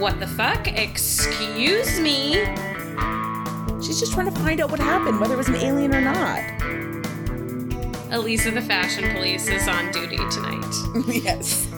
What the fuck? Excuse me? She's just trying to find out what happened, whether it was an alien or not. Eliza the Fashion Police is on duty tonight. yes.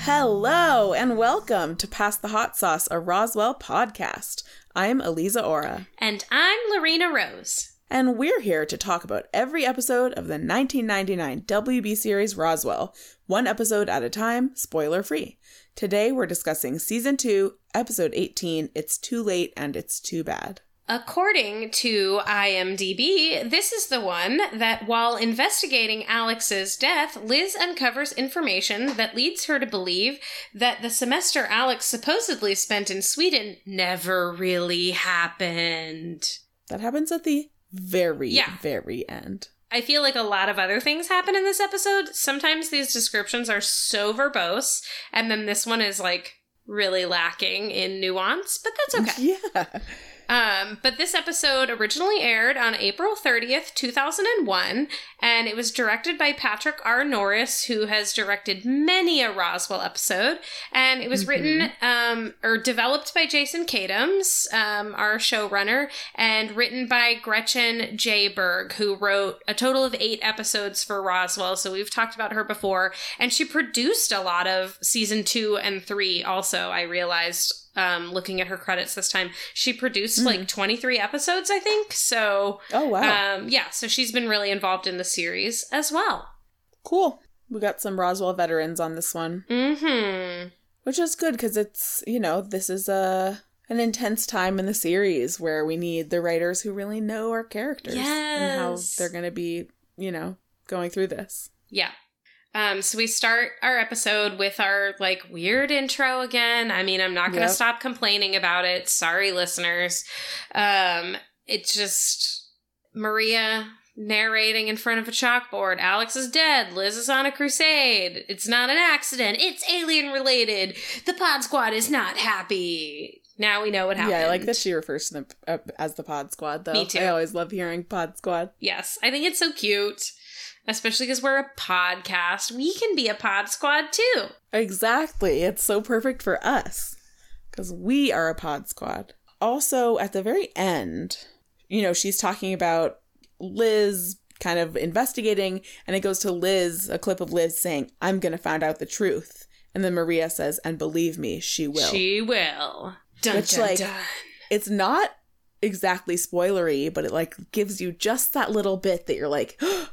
Hello and welcome to Pass the Hot Sauce, a Roswell podcast. I'm Eliza Ora. And I'm Lorena Rose. And we're here to talk about every episode of the 1999 WB series Roswell, one episode at a time, spoiler free. Today we're discussing season 2, episode 18, It's Too Late and It's Too Bad. According to IMDb, this is the one that while investigating Alex's death, Liz uncovers information that leads her to believe that the semester Alex supposedly spent in Sweden never really happened. That happens at the very, Yeah. very end. I feel like a lot of other things happen in this episode. Sometimes these descriptions are so verbose, and then this one is like really lacking in nuance, but that's okay. Yeah. Um, but this episode originally aired on April 30th, 2001, and it was directed by Patrick R. Norris, who has directed many a Roswell episode. And it was written um, or developed by Jason Katims, um, our showrunner, and written by Gretchen J. Berg, who wrote a total of eight episodes for Roswell. So we've talked about her before. And she produced a lot of season two and three, also, I realized um, looking at her credits this time. She produced like 23 episodes, I think. So, Oh, wow. um, yeah, so she's been really involved in the series as well. cool. We got some Roswell veterans on this one, Mm-hmm. which is good because it's, you know, this is a an intense time in the series where we need the writers who really know our characters and how they're going to be, you know, going through this. Yeah. Um, so we start our episode with our like weird intro again. I mean, I'm not gonna Yep. stop complaining about it. Sorry, listeners. Um, it's just Maria narrating in front of a chalkboard. Alex is dead. Liz is on a crusade. It's not an accident. It's alien related. The Pod Squad is not happy. Now we know what happened. Yeah, I like that she refers to them uh, as the Pod Squad, though. Me too. I always love hearing Pod Squad. Yes, I think it's so cute. Especially because we're a podcast. We can be a pod squad too. Exactly. It's so perfect for us because we are a pod squad. Also, at the very end, you know, she's talking about Liz kind of investigating, and it goes to Liz, a clip of Liz saying, I'm going to find out the truth. And then Maria says, and believe me, she will. She will. Dun, Which, dun, like, dun. it's not exactly spoilery, but it like gives you just that little bit that you're like, oh,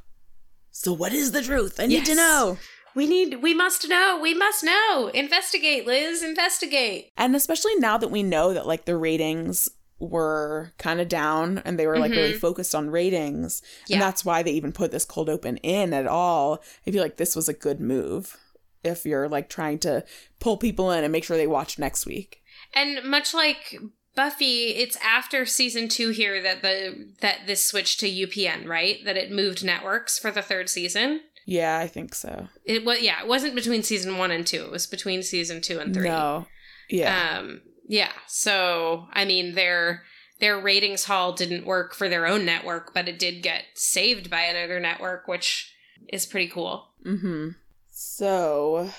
so what is the truth? I need to know. We need, we must know, we must know. Investigate, Liz, investigate. And especially now that we know that like the ratings were kind of down and they were like really mm-hmm. focused on ratings. Yeah. And that's why they even put this cold open in at all. I feel like this was a good move if you're like trying to pull people in and make sure they watch next week. And much like Buffy, it's after season two here that the that this switched to UPN, right? That it moved networks for the third season. Yeah, I think so. It was yeah, it wasn't between season one and two. It was between season two and three. No. Yeah. Um, yeah. So I mean, their their ratings haul didn't work for their own network, but it did get saved by another network, which is pretty cool. mm-hmm. So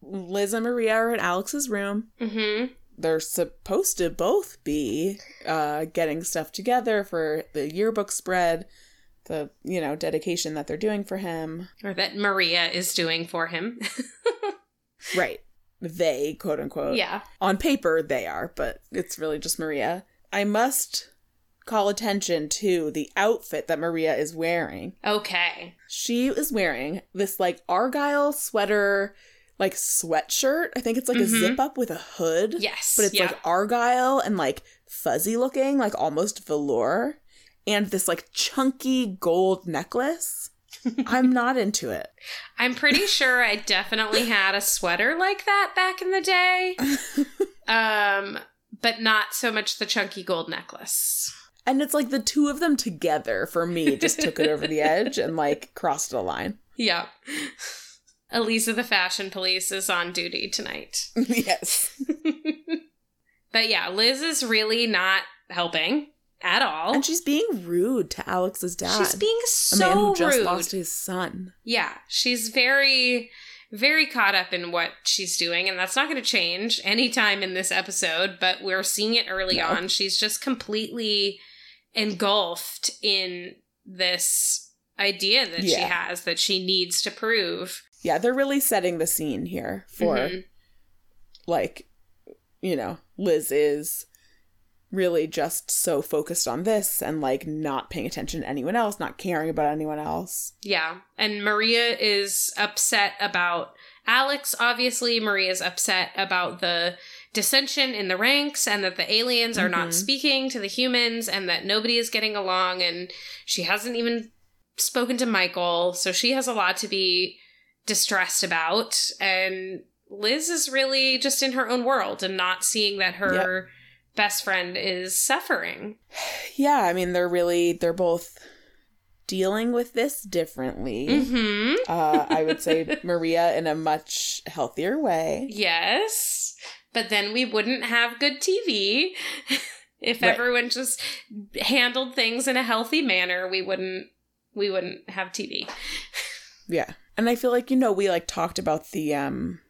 Liz and Maria are in Alex's room. Mm-hmm. They're supposed to both be uh, getting stuff together for the yearbook spread, the you know dedication that they're doing for him. Or that Maria is doing for him. Right, they quote unquote. yeah. On paper they are, but it's really just Maria. I must call attention to the outfit that Maria is wearing. Okay. She is wearing this like argyle sweater, like sweatshirt. I think it's like a Mhm. zip up with a hood. Yes. but it's yeah. like argyle and like fuzzy looking, like almost velour, and this like chunky gold necklace. I'm not into it. I'm pretty sure I definitely had a sweater like that back in the day. Um, but not so much the chunky gold necklace. And it's like the two of them together for me just took it over the edge and like crossed the line. Yep. Eliza the fashion police is on duty tonight. yes. But yeah, Liz is really not helping at all. And she's being rude to Alex's dad. She's being so a man who just rude. lost his son. yeah, she's very, very caught up in what she's doing, and that's not going to change anytime in this episode, but we're seeing it early No. on. She's just completely engulfed in this idea that she has that she needs to prove. Yeah, they're really setting the scene here for Mhm. like, you know, Liz is really just so focused on this and like not paying attention to anyone else, not caring about anyone else. Yeah. And Maria is upset about Alex, obviously. Maria's upset about the dissension in the ranks and that the aliens are not Mhm. speaking to the humans and that nobody is getting along. And she hasn't even spoken to Michael. So she has a lot to be distressed about. And Liz is really just in her own world and not seeing that her best friend is suffering. Yeah, I mean, they're really, they're both dealing with this differently. hmm. uh, I would say Maria in a much healthier way. Yes. But then we wouldn't have good TV. if Right. everyone just handled things in a healthy manner, we wouldn't we wouldn't have TV. Yeah. And I feel like, you know, we like talked about the um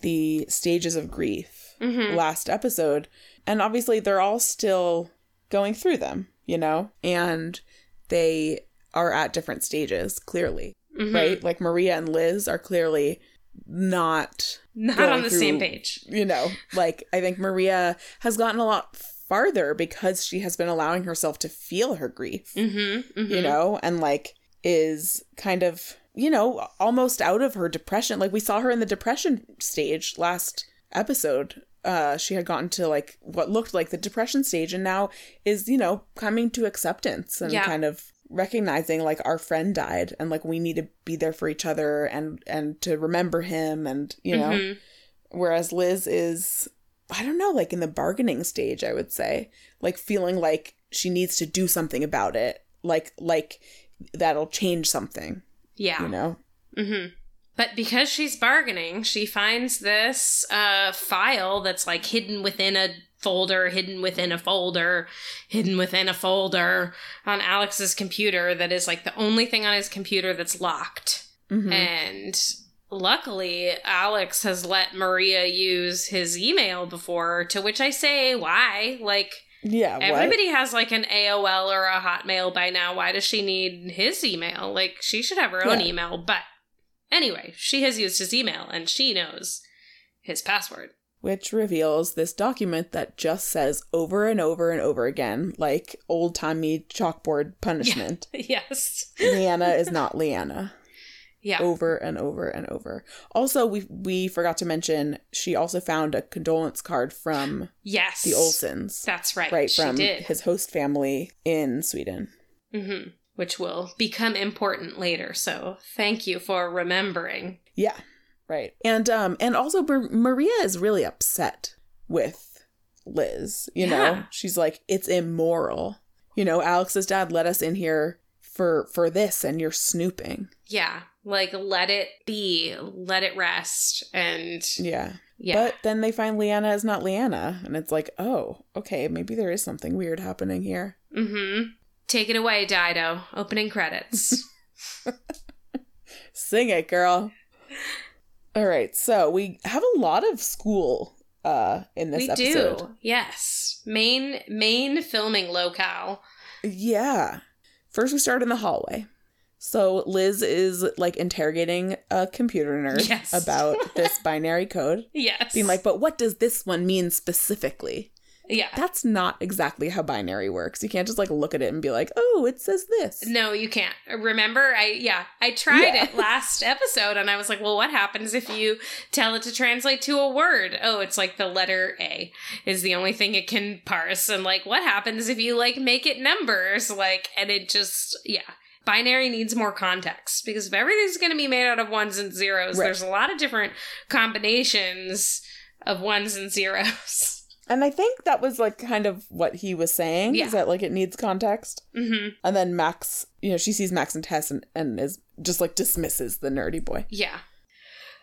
the stages of grief Mhm. last episode, and obviously they're all still going through them, you know? And they are at different stages, clearly, Mhm. right? Like Maria and Liz are clearly not, Not on the same page. you know, like I think Maria has gotten a lot farther because she has been allowing herself to feel her grief. Mm-hmm. you know, and like is kind of, you know, almost out of her depression. Like we saw her in the depression stage last episode. Uh she had gotten to like what looked like the depression stage and now is, you know, coming to acceptance and Yeah. kind of recognizing like our friend died and like we need to be there for each other and and to remember him and, you know, Mhm. whereas Liz is I don't know, like in the bargaining stage, I would say, like feeling like she needs to do something about it, like like that'll change something, Yeah. you know? hmm But because she's bargaining, she finds this uh, file that's like hidden within a folder, hidden within a folder, hidden within a folder on Alex's computer that is like the only thing on his computer that's locked. Mhm. And luckily, Alex has let Maria use his email before, to which I say, why? Like, yeah, what? everybody has like an AOL or a Hotmail by now. Why does she need his email? Like, she should have her own Yeah. email. But anyway, she has used his email and she knows his password. Which reveals this document that just says over and over and over again, like old timey chalkboard punishment. yes. Leanna is not Leanna. Yeah. Over and over and over. Also, we we forgot to mention she also found a condolence card from Yes. the Olsons. That's right. right she from did. his host family in Sweden. hmm Which will become important later. So thank you for remembering. Yeah, right. And um and also Mar- Maria is really upset with Liz, you know. She's like it's immoral. You know, Alex's dad let us in here for for this and you're snooping. Yeah. Like, let it be, let it rest. And Yeah. yeah. But then they find Leanna is not Leanna and it's like, "Oh, okay, maybe there is something weird happening here." mm-hmm. Take it away, Dido. Opening credits. Sing it, girl. All right. So, we have a lot of school uh in this we episode. do. Yes. Main main filming locale. Yeah. First, we start in the hallway. So Liz is like interrogating a computer nerd Yes. about this binary code, Yes. being like, but what does this one mean specifically? Yeah. That's not exactly how binary works. You can't just like look at it and be like, oh, it says this. No, you can't. Remember, I yeah, I tried Yeah. it last episode and I was like, well, what happens if you tell it to translate to a word? Oh, it's like the letter A is the only thing it can parse. And like, what happens if you like make it numbers? Like, and it just yeah. Binary needs more context because if everything's going to be made out of ones and zeros, Right. there's a lot of different combinations of ones and zeros. And I think that was like kind of what he was saying Yeah. is that like it needs context. hmm And then Max, you know, she sees Max and Tess and, and is just like dismisses the nerdy boy. Yeah.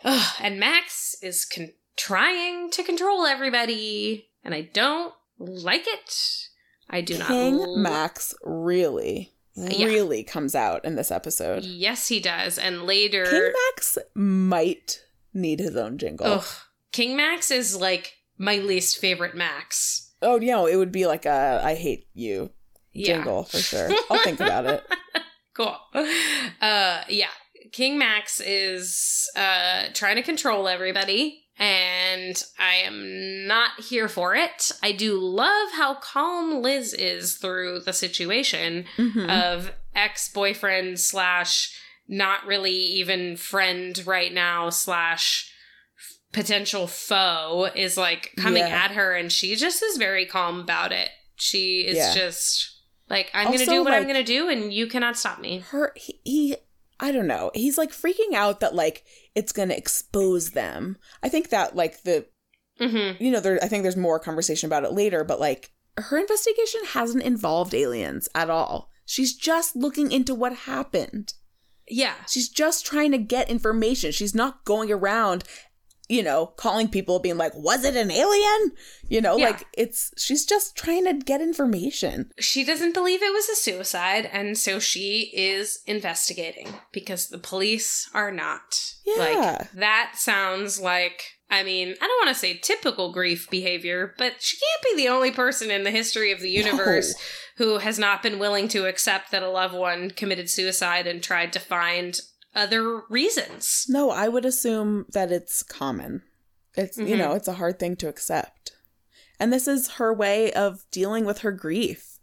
Ugh, and Max is con- trying to control everybody, and I don't like it. I do not. King Max really, Yeah. really comes out in this episode. Yes, he does. And later, King Max might need his own jingle. Ugh. King Max is like my least favorite Max. Oh, yeah, it would be like a I hate you Yeah. jingle for sure. I'll think about it. Cool. Uh yeah. King Max is uh trying to control everybody and I am not here for it. I do love how calm Liz is through the situation Mhm. of ex-boyfriend slash not really even friend right now slash potential foe is like coming Yeah. at her and she just is very calm about it. She is Yeah. just like I'm going to do what I'm going to do and you cannot stop me. her he, he I don't know. He's like freaking out that like it's going to expose them. I think that like the Mhm. you know there I think there's more conversation about it later, but like her investigation hasn't involved aliens at all. She's just looking into what happened. Yeah. She's just trying to get information. She's not going around, you know, calling people being like, "Was it an alien?" You know, Yeah. like it's she's just trying to get information. She doesn't believe it was a suicide and so she is investigating because the police are not. Yeah. Like that sounds like I mean, I don't want to say typical grief behavior, but she can't be the only person in the history of the universe who has not been willing to accept that a loved one committed suicide and tried to find other reasons. No, I would assume that it's common. It's you Mhm. know, it's a hard thing to accept. And this is her way of dealing with her grief.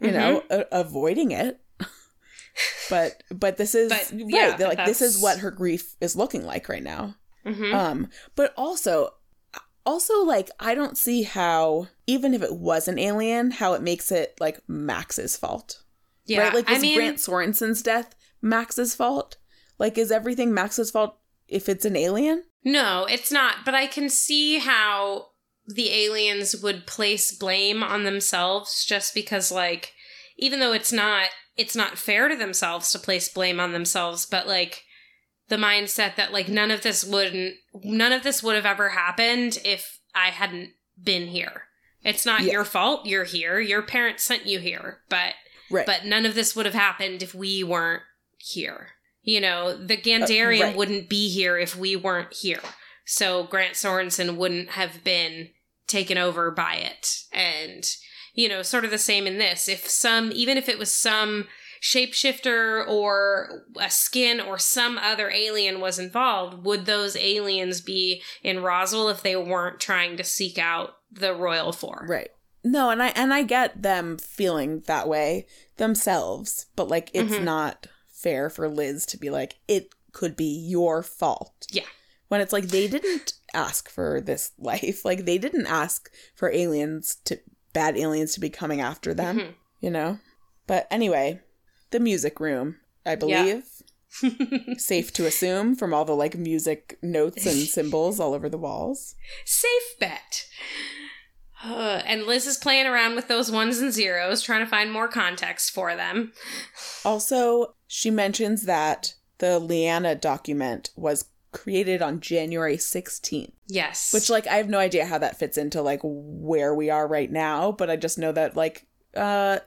You know, Mm-hmm. a- avoiding it. but but this is But, right, yeah, like this is what her grief is looking like right now. Mhm. Um, but also, also like I don't see how even if it was an alien, how it makes it like Max's fault. yeah, right? Like I is mean, Grant Sorensen's death Max's fault? Like is everything Max's fault if it's an alien? No, it's not. But I can see how the aliens would place blame on themselves just because, like, even though it's not, it's not fair to themselves to place blame on themselves, but like the mindset that like none of this wouldn't, none of this would have ever happened if I hadn't been here. It's not Yeah. your fault. You're here. Your parents sent you here, but Right. but none of this would have happened if we weren't here. You know, the Gandarium right. wouldn't be here if we weren't here. So Grant Sorensen wouldn't have been taken over by it. And, you know, sort of the same in this. If some, even if it was some shapeshifter or a skin or some other alien was involved, would those aliens be in Roswell if they weren't trying to seek out the Royal Four? Right. No, and I and I get them feeling that way themselves, but like it's Mhm. not fair for Liz to be like it could be your fault. Yeah. When it's like they didn't ask for this life. Like they didn't ask for aliens to bad aliens to be coming after them, Mhm. you know? But anyway, the music room, I believe. Safe to assume from all the like music notes and symbols all over the walls. Safe bet. Uh, and Liz is playing around with those ones and zeros, trying to find more context for them. Also, she mentions that the Leanna document was created on January 16th, Yes. which like I have no idea how that fits into like where we are right now, but I just know that like uh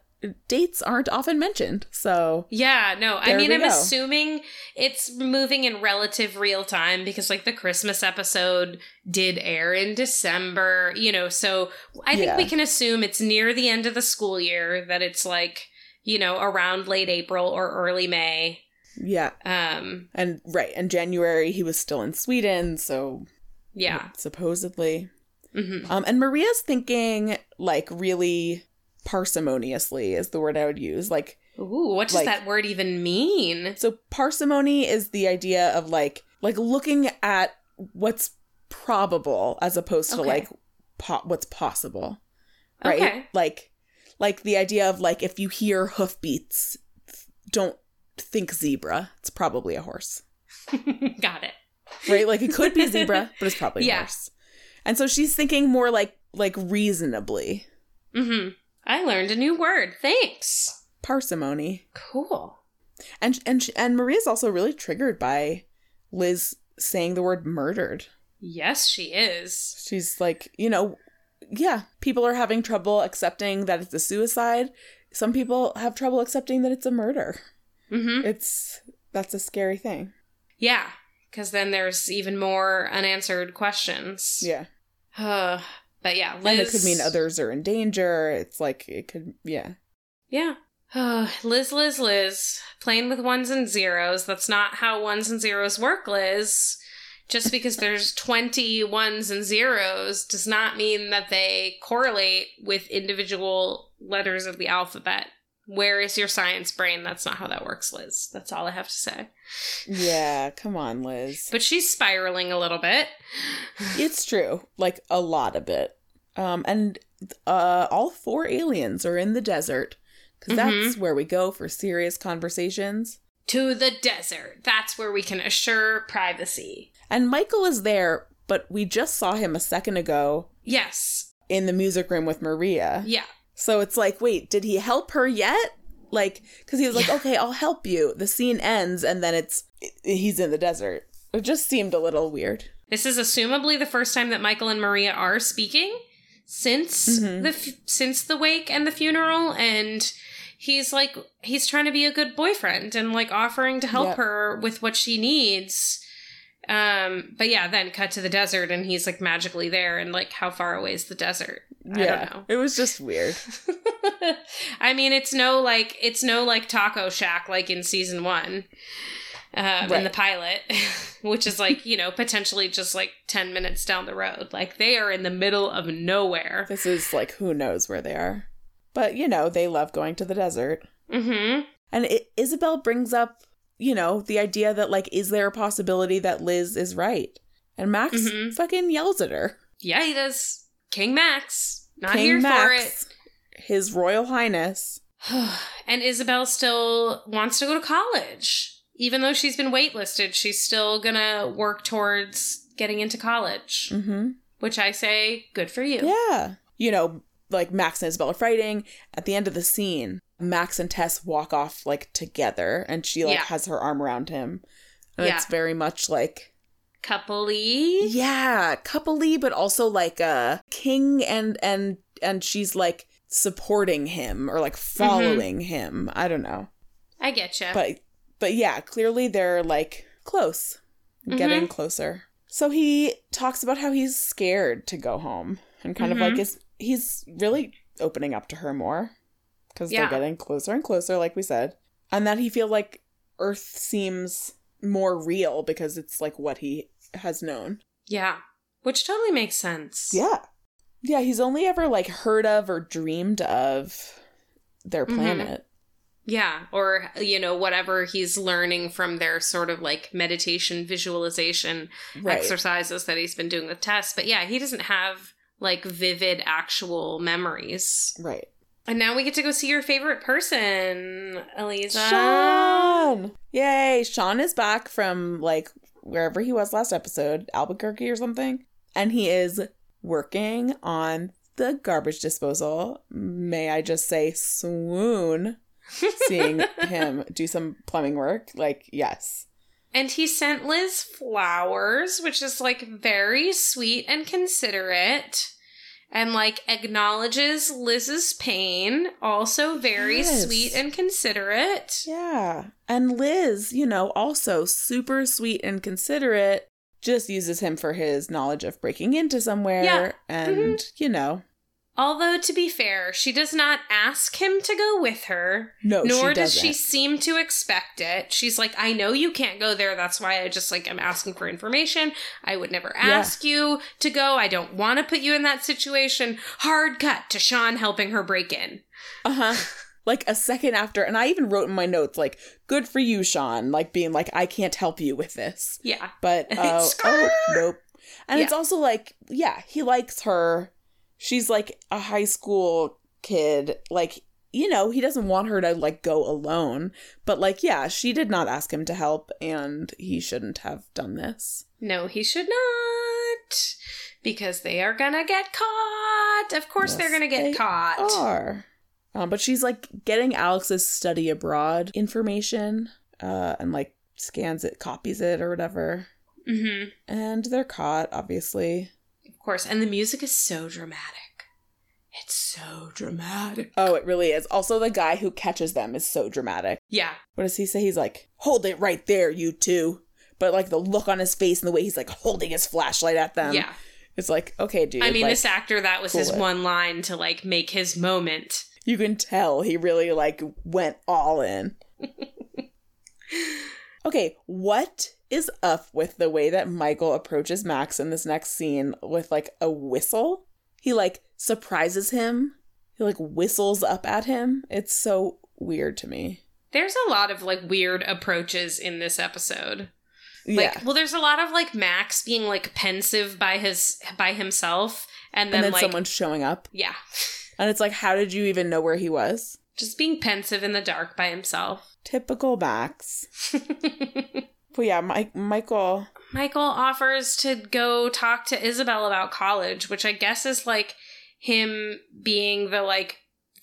dates aren't often mentioned. So, yeah, no, I mean, I'm go. assuming it's moving in relative real time because, like, the Christmas episode did air in December, you know, so I think Yeah. we can assume it's near the end of the school year, that it's like, you know, around late April or early May. yeah. Um, And right, in January he was still in Sweden, so yeah. supposedly. hmm Um and Maria's thinking like really parsimoniously is the word I would use. Like Ooh, what does Like- that word even mean? So parsimony is the idea of like like looking at what's probable as opposed to Okay. like po- what's possible. Right? Okay. Like like the idea of like if you hear hoofbeats don't think zebra. It's probably a horse. Got it. Right? Like it could be a zebra, but it's probably a Yeah. horse. And so she's thinking more like like reasonably. hmm I learned a new word. Thanks. Parsimony. Cool. And and and Maria's also really triggered by Liz saying the word murdered. Yes, she is. She's like, you know, yeah, people are having trouble accepting that it's a suicide. Some people have trouble accepting that it's a murder. hmm It's that's a scary thing. Yeah. because then there's even more unanswered questions. Yeah. Uh, but yeah, Liz. And it could mean others are in danger. It's like, it could, yeah. Yeah. Uh, Liz, Liz, Liz. Playing with ones and zeros. That's not how ones and zeros work, Liz. Just because there's 20 ones and zeros does not mean that they correlate with individual letters of the alphabet. Where is your science brain? That's not how that works, Liz. That's all I have to say. Yeah, come on, Liz. But she's spiraling a little bit. It's true. Like a lot of it. Um, and uh, all four aliens are in the desert because that's where we go for serious conversations. To the desert. That's where we can assure privacy. And Michael is there, but we just saw him a second ago Yes. in the music room with Maria. Yeah. So it's like, wait, did he help her yet? Like, because he was like, Yeah. okay, I'll help you. The scene ends, and then it's he's in the desert. It just seemed a little weird. This is assumably the first time that Michael and Maria are speaking since Mhm. the f- since the wake and the funeral and he's like he's trying to be a good boyfriend and like offering to help Yep. her with what she needs. Um but yeah, then cut to the desert and he's like magically there and like how far away is the desert? I yeah, don't know. it was just weird. I mean, it's no like it's no like Taco Shack like in season one, um, in the pilot, which is like you know potentially just like ten minutes down the road. Like they are in the middle of nowhere. This is like who knows where they are, but you know they love going to the desert. Mm-hmm. And I Isabel brings up, you know, the idea that like, is there a possibility that Liz is right? And Max Mhm. fucking yells at her. Yeah, he does. King Max, not King here Max, for it. His Royal Highness. and Isabel still wants to go to college, even though she's been waitlisted. She's still gonna work towards getting into college, Mm-hmm. which I say, good for you. Yeah. You know, like Max and Isabel are fighting. At the end of the scene, Max and Tess walk off like together and she like Yeah. has her arm around him. And Yeah. it's very much like Coupley. yeah, coupley, but also like a king and and and she's like supporting him or like mm-hmm. following him. I don't know. I get you. But but yeah, clearly they're like close. Mm-hmm. Getting closer. So he talks about how he's scared to go home and kind of Mhm. like mm-hmm. is he's really opening up to her more because Yeah. they're getting closer and closer like we said. And that he feel like earth seems more real because it's like what he has known. yeah. Which totally makes sense. Yeah. Yeah, he's only ever like heard of or dreamed of their Mhm. planet. Yeah. Or, you know, whatever he's learning from their sort of like meditation visualization Right. exercises that he's been doing with Tess. But yeah, he doesn't have like vivid actual memories. Right. And now we get to go see your favorite person, Eliza. Sean! Yay! Sean is back from like wherever he was last episode, Albuquerque or something. And he is working on the garbage disposal. May I just say, swoon seeing him do some plumbing work. Like, yes. And he sent Liz flowers, which is like very sweet and considerate. And like acknowledges Liz's pain, also very Yes. sweet and considerate. Yeah. And Liz, you know, also super sweet and considerate, just uses him for his knowledge of breaking into somewhere. Yeah. Mm-hmm. And, you know, Although, to be fair, she does not ask him to go with her, no, nor she does she seem to expect it. She's like, I know you can't go there. That's why I just like, I'm asking for information. I would never Yeah. ask you to go. I don't want to put you in that situation. Hard cut to Sean helping her break in. Uh huh. Like a second after, and I even wrote in my notes, like, good for you, Sean, like being like, I can't help you with this. Yeah. But, uh, oh, nope. And it's also like, yeah, he likes her. She's like a high school kid. Like, you know, he doesn't want her to like go alone. But, like, yeah, she did not ask him to help, and he shouldn't have done this. No, he should not. Because they are gonna get caught. Of course, they're gonna get they caught. Are. Um, but she's like getting Alex's study abroad information uh, and like scans it, copies it, or whatever. hmm And they're caught, obviously. Of course. And the music is so dramatic. It's so dramatic. Oh, it really is. Also, the guy who catches them is so dramatic. Yeah. What does he say? He's like, hold it right there, you two. but like the look on his face and the way he's like holding his flashlight at them. yeah. It's like, okay, dude. I mean, like, this actor, that was his it. one line to like make his moment. you can tell he really like went all in. okay, what is up with the way that Michael approaches Max in this next scene with like a whistle? He like surprises him. He like whistles up at him. It's so weird to me. There's a lot of like weird approaches in this episode. Yeah. Like, well, there's a lot of like Max being like pensive by his by himself, and then, and then like someone's showing up. yeah, And it's like, how did you even know where he was? just being pensive in the dark by himself. Typical Max. But yeah, Mike Michael Michael offers to go talk to Isabel about college, which I guess is like him being the like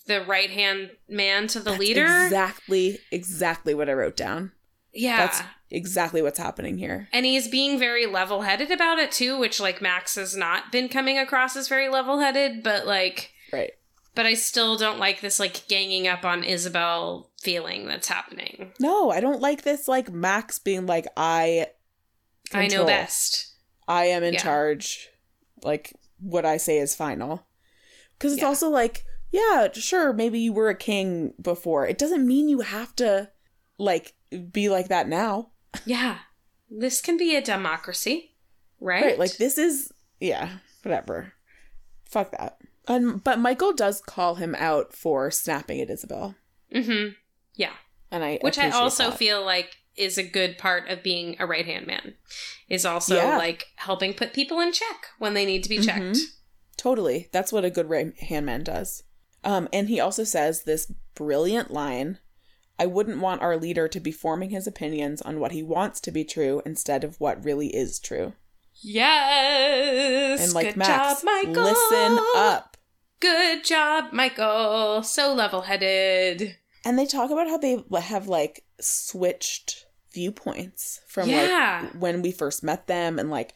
the right hand man to the that's leader. Exactly, exactly what I wrote down. yeah. That's exactly what's happening here. and he's being very level headed about it too, which like Max has not been coming across as very level headed, but like Right. But I still don't like this like ganging up on Isabel feeling that's happening. No, I don't like this like Max being like I I know best. I am in Yeah. charge. Like what I say is final. Cuz it's Yeah. also like yeah, sure, maybe you were a king before. It doesn't mean you have to like be like that now. Yeah. This can be a democracy, right? Right, like this is yeah, whatever. Fuck that. Um, but Michael does call him out for snapping at Isabel, Mhm. Yeah. and I Which I also that. feel like is a good part of being a right hand man. Is also Yeah. like helping put people in check when they need to be checked. Mhm. totally. That's what a good right hand man does. Um, and he also says this brilliant line: "I wouldn't want our leader to be forming his opinions on what he wants to be true instead of what really is true." Yes. And like good Max, job, Michael. listen up. Good job, Michael. So level headed. And they talk about how they have like switched viewpoints from Yeah. like when we first met them and like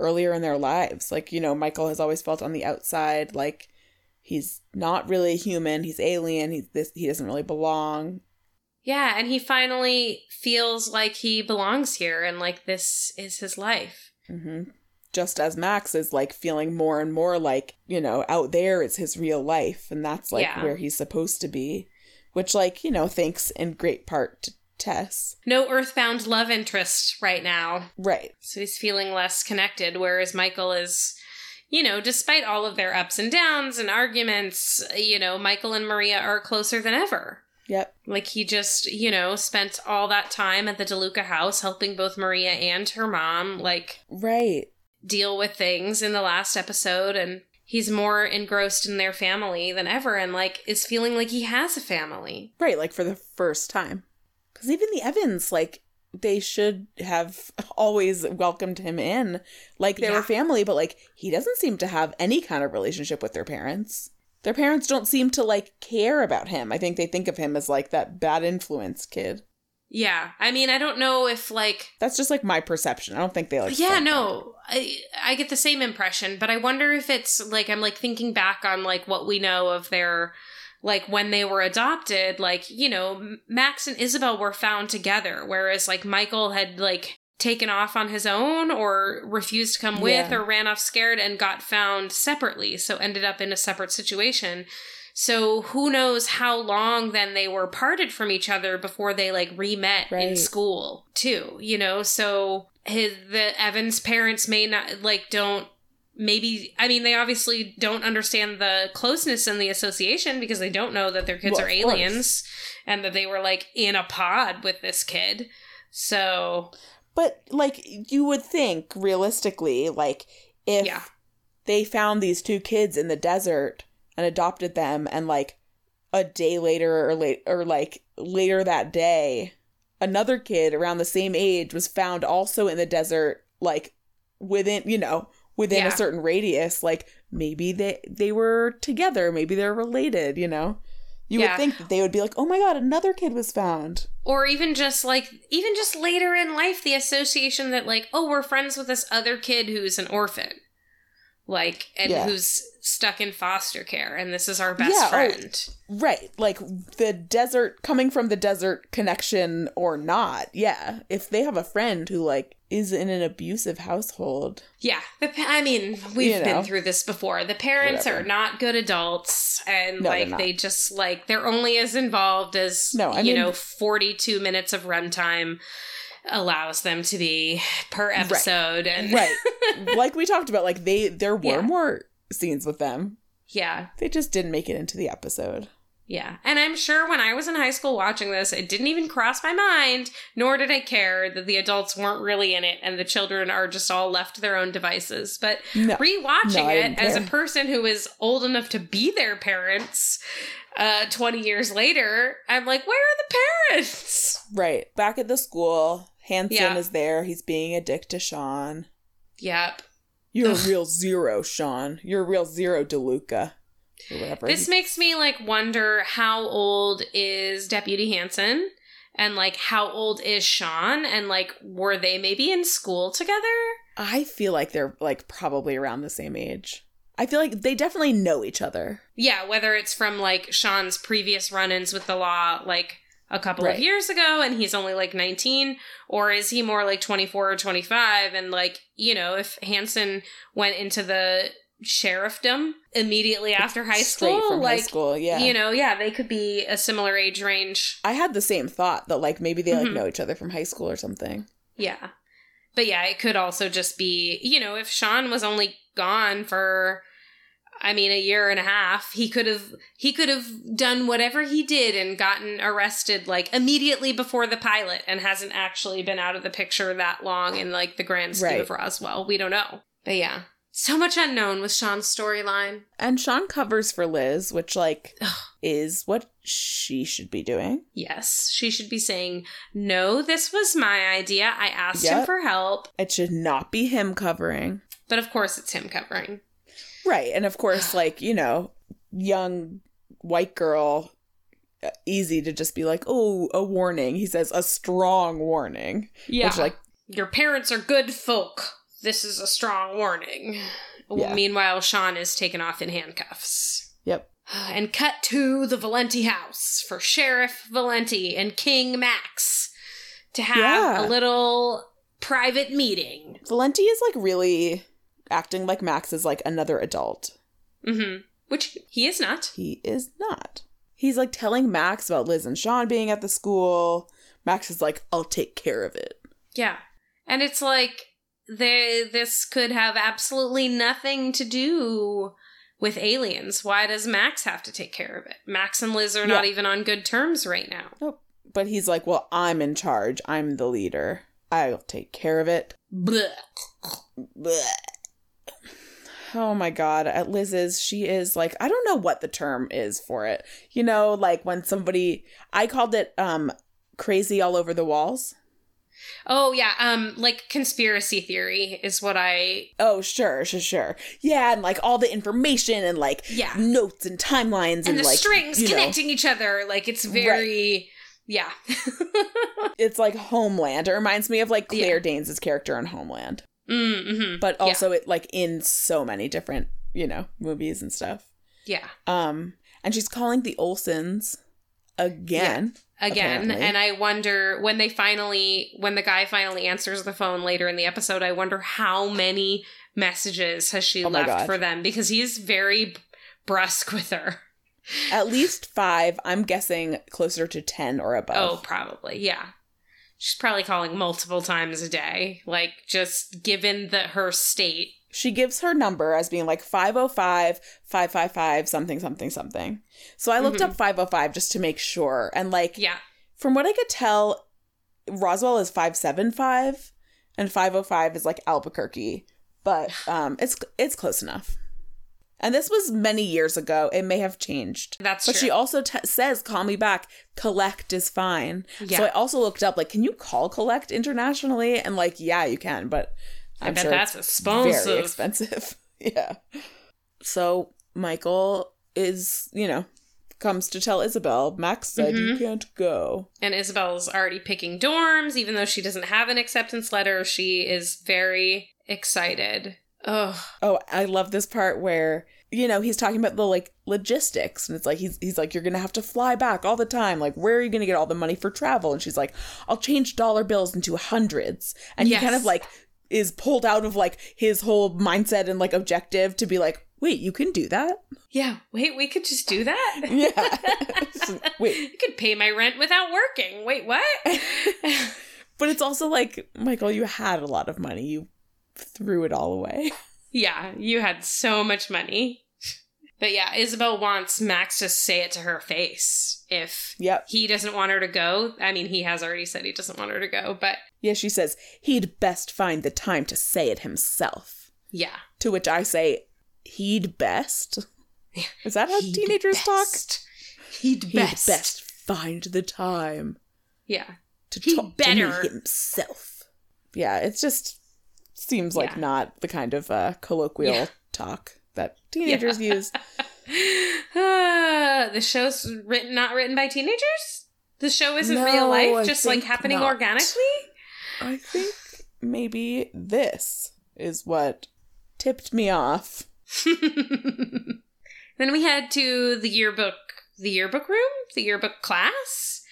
earlier in their lives. Like, you know, Michael has always felt on the outside like he's not really human, he's alien, he's this he doesn't really belong. Yeah, and he finally feels like he belongs here and like this is his life. hmm Just as Max is like feeling more and more like, you know, out there is his real life and that's like Yeah. where he's supposed to be. Which like, you know, thanks in great part to Tess. No earthbound love interest right now. Right. So he's feeling less connected, whereas Michael is, you know, despite all of their ups and downs and arguments, you know, Michael and Maria are closer than ever. Yep. Like he just, you know, spent all that time at the DeLuca house helping both Maria and her mom, like, Right. Deal with things in the last episode. And he's more engrossed in their family than ever and, like, is feeling like he has a family. Right, like for the first time. Because even the Evans, like, they should have always welcomed him in. Like, they Yeah. were family, but, like, he doesn't seem to have any kind of relationship with their parents. Their parents don't seem to, like, care about him. I think they think of him as, like, that bad influence kid. Yeah. I mean, I don't know if, like, That's just, like, my perception. I don't think they, like, yeah no I, I get the same impression but i wonder if it's like i'm like thinking back on like what we know of their like when they were adopted like you know max and isabel were found together whereas like michael had like taken off on his own or refused to come with Yeah. or ran off scared and got found separately so ended up in a separate situation so who knows how long then they were parted from each other before they like re-met in school too you know so his the evans parents may not like don't maybe i mean they obviously don't understand the closeness and the association because they don't know that their kids Well, are of course. aliens and that they were like in a pod with this kid so But, like, you would think, realistically, like, if Yeah. they found these two kids in the desert and adopted them and like a day later or late or like later that day another kid around the same age was found also in the desert like within you know within Yeah. a certain radius. Like maybe they they were together. Maybe they're related you know? You Yeah. would think that they would be like oh my god another kid was found. Or even just like even just later in life the association that like oh we're friends with this other kid who's an orphan like and Yeah. who's stuck in foster care and this is our best Yeah, oh, friend. Right. Like the desert coming from the desert connection or not. Yeah. If they have a friend who like is in an abusive household. Yeah, the, I mean, we've You know. been through this before. The parents Whatever. are not good adults, and No, like they just like they're only as involved as No, I you mean- know, forty-two minutes of runtime allows them to be per episode, and Right. like we talked about, like they there were Yeah. more scenes with them. yeah, They just didn't make it into the episode. yeah. And I'm sure when I was in high school watching this, it didn't even cross my mind, nor did I care that the adults weren't really in it and the children are just all left to their own devices. But No. rewatching No, it as a person who is old enough to be their parents uh 20 years later i'm like where are the parents Right. Back at the school, Hanson Yeah. is there. He's being a dick to Sean. yep You're Ugh. a real zero, Sean. You're a real zero, DeLuca. Or whatever. this makes me like wonder how old is deputy hanson and like how old is sean and like were they maybe in school together I feel like they're like probably around the same age. I feel like they definitely know each other. yeah whether it's from like sean's previous run-ins with the law like a couple Right. of years ago and he's only like 19 or is he more like 24 or 25 and like you know if hanson went into the sheriffdom immediately after high Straight school like high school, yeah. you know yeah they could be a similar age range I had the same thought that like maybe they like Mhm. know each other from high school or something. yeah but yeah it could also just be you know if sean was only gone for I mean, a year and a half. He could have he could have done whatever he did and gotten arrested like immediately before the pilot, and hasn't actually been out of the picture that long in like the grand scheme Right. of Roswell. We don't know, but yeah, so much unknown with Sean's storyline. And Sean covers for Liz, which like is what she should be doing. Yes, she should be saying, "No, this was my idea. I asked him for help." It should not be him covering. But of course, it's him covering. Right. And of course, like, you know, young white girl, uh, easy to just be like, oh, a warning. He says a strong warning. Yeah, Which, like, your parents are good folk. This is a strong warning. Yeah. Meanwhile, Sean is taken off in handcuffs. yep. And cut to the Valenti house for Sheriff Valenti and King Max to have Yeah. a little private meeting. Valenti is like really acting like Max is like another adult. hmm Which he is not. He is not. He's like telling Max about Liz and Sean being at the school. Max is like, I'll take care of it. Yeah. And it's like they this could have absolutely nothing to do with aliens. Why does Max have to take care of it? Max and Liz are not even on good terms right now. Nope. But he's like, well, I'm in charge. I'm the leader. I'll take care of it. Blech. Blech. Oh my god, at Liz's, she is like I don't know what the term is for it. You know, like when somebody I called it um crazy all over the walls. Oh yeah, um like conspiracy theory is what I Oh, sure, sure, sure. Yeah, and like all the information and like Yeah. notes and timelines and, and the like strings you know, connecting each other like it's very yeah. it's like Homeland. It reminds me of like Yeah. Claire Danes' character in Homeland. Mm-hmm. But also it like in so many different, you know, movies and stuff. yeah. Um and she's calling the Olsons again. Again, Apparently. and I wonder when they finally when the guy finally answers the phone later in the episode, I wonder how many messages has she Oh left for them because he's very brusque with her. At least five. I'm guessing closer to 10 or above. Oh, probably. Yeah. She's probably calling multiple times a day, like just given that her state. She gives her number as being like 505 555 something, something, something. So I looked Mhm. up 505 just to make sure. And like, Yeah. from what I could tell, Roswell is 575 and 505 is like Albuquerque. But um, it's it's close enough. And this was many years ago. It may have changed. That's But true. she also t- says, call me back. Collect is fine. Yeah. So I also looked up, like, can you call collect internationally? And like, yeah, you can, but I I'm bet sure that's expensive. very expensive. yeah. So Michael is, you know, comes to tell Isabel, Max said you Mhm. can't go. And Isabel's already picking dorms, even though she doesn't have an acceptance letter. She is very excited Oh, Oh, I love this part where you know he's talking about the like logistics, and it's like he's he's like you're gonna have to fly back all the time. Like, where are you gonna get all the money for travel? And she's like, I'll change dollar bills into hundreds, and Yes. he kind of like is pulled out of like his whole mindset and like objective to be like, wait, you can do that? yeah. Wait, we could just do that? Yeah. So, wait, You could pay my rent without working. Wait, what? but it's also like Michael, you had a lot of money, you threw it all away. yeah, you had so much money. But yeah, Isabel wants Max to say it to her face if Yep. he doesn't want her to go. I mean, he has already said he doesn't want her to go, but Yeah, she says he'd best find the time to say it himself. yeah. To which I say, he'd best. Is that how He'd teenagers talk? He'd He'd best. best. find the time Yeah. to He'd talk better. to himself. Yeah, it just seems like Yeah. not the kind of uh, colloquial Yeah. talk that teenagers use. Uh, the show's written not written by teenagers. The show isn't No, real life, I just like happening not. organically. I think maybe this is what tipped me off. then we head to the yearbook, the yearbook room, the yearbook class,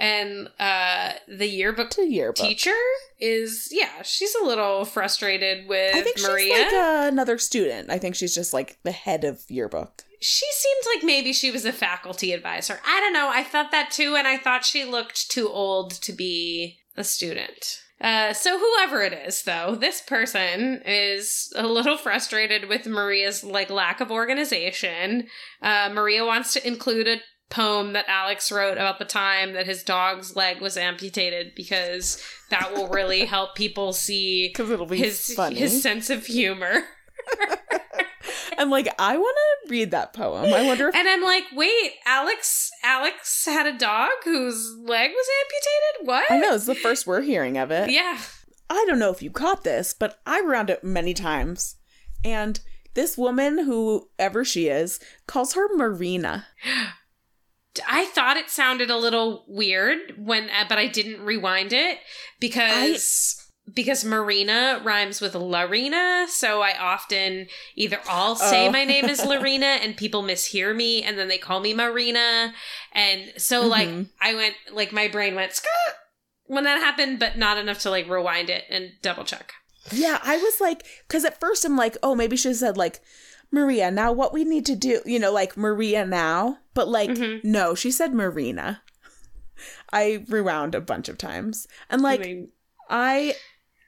and uh, the yearbook To yearbook. teacher is yeah, she's a little frustrated with I think Maria. she's like uh, another student. I think she's just like the head of yearbook. she seemed like maybe she was a faculty advisor. I don't know. I thought that too, and I thought she looked too old to be a student. Uh, so whoever it is, though, this person is a little frustrated with Maria's like lack of organization. Uh, Maria wants to include a poem that Alex wrote about the time that his dog's leg was amputated because that will really help people see Because it'll be his funny. his sense of humor. I'm like, I want to read that poem. I wonder if And I'm like, wait, Alex Alex had a dog whose leg was amputated? What? I know it's the first we're hearing of it. Yeah. I don't know if you caught this, but I around it many times, and this woman, whoever she is, calls her Marina. I thought it sounded a little weird when uh, but I didn't rewind it because because Marina rhymes with Larina, so I often either I'll say Oh. my name is Larina and people mishear me and then they call me Marina. And so like Mhm. I went like my brain went skirt when that happened, but not enough to like rewind it and double check. Yeah, I was like, because at first I'm like, oh, maybe she said like, Maria, now what we need to do, you know, like Maria now, but like, Mhm. no, she said Marina. I rewound a bunch of times, and like, I mean, I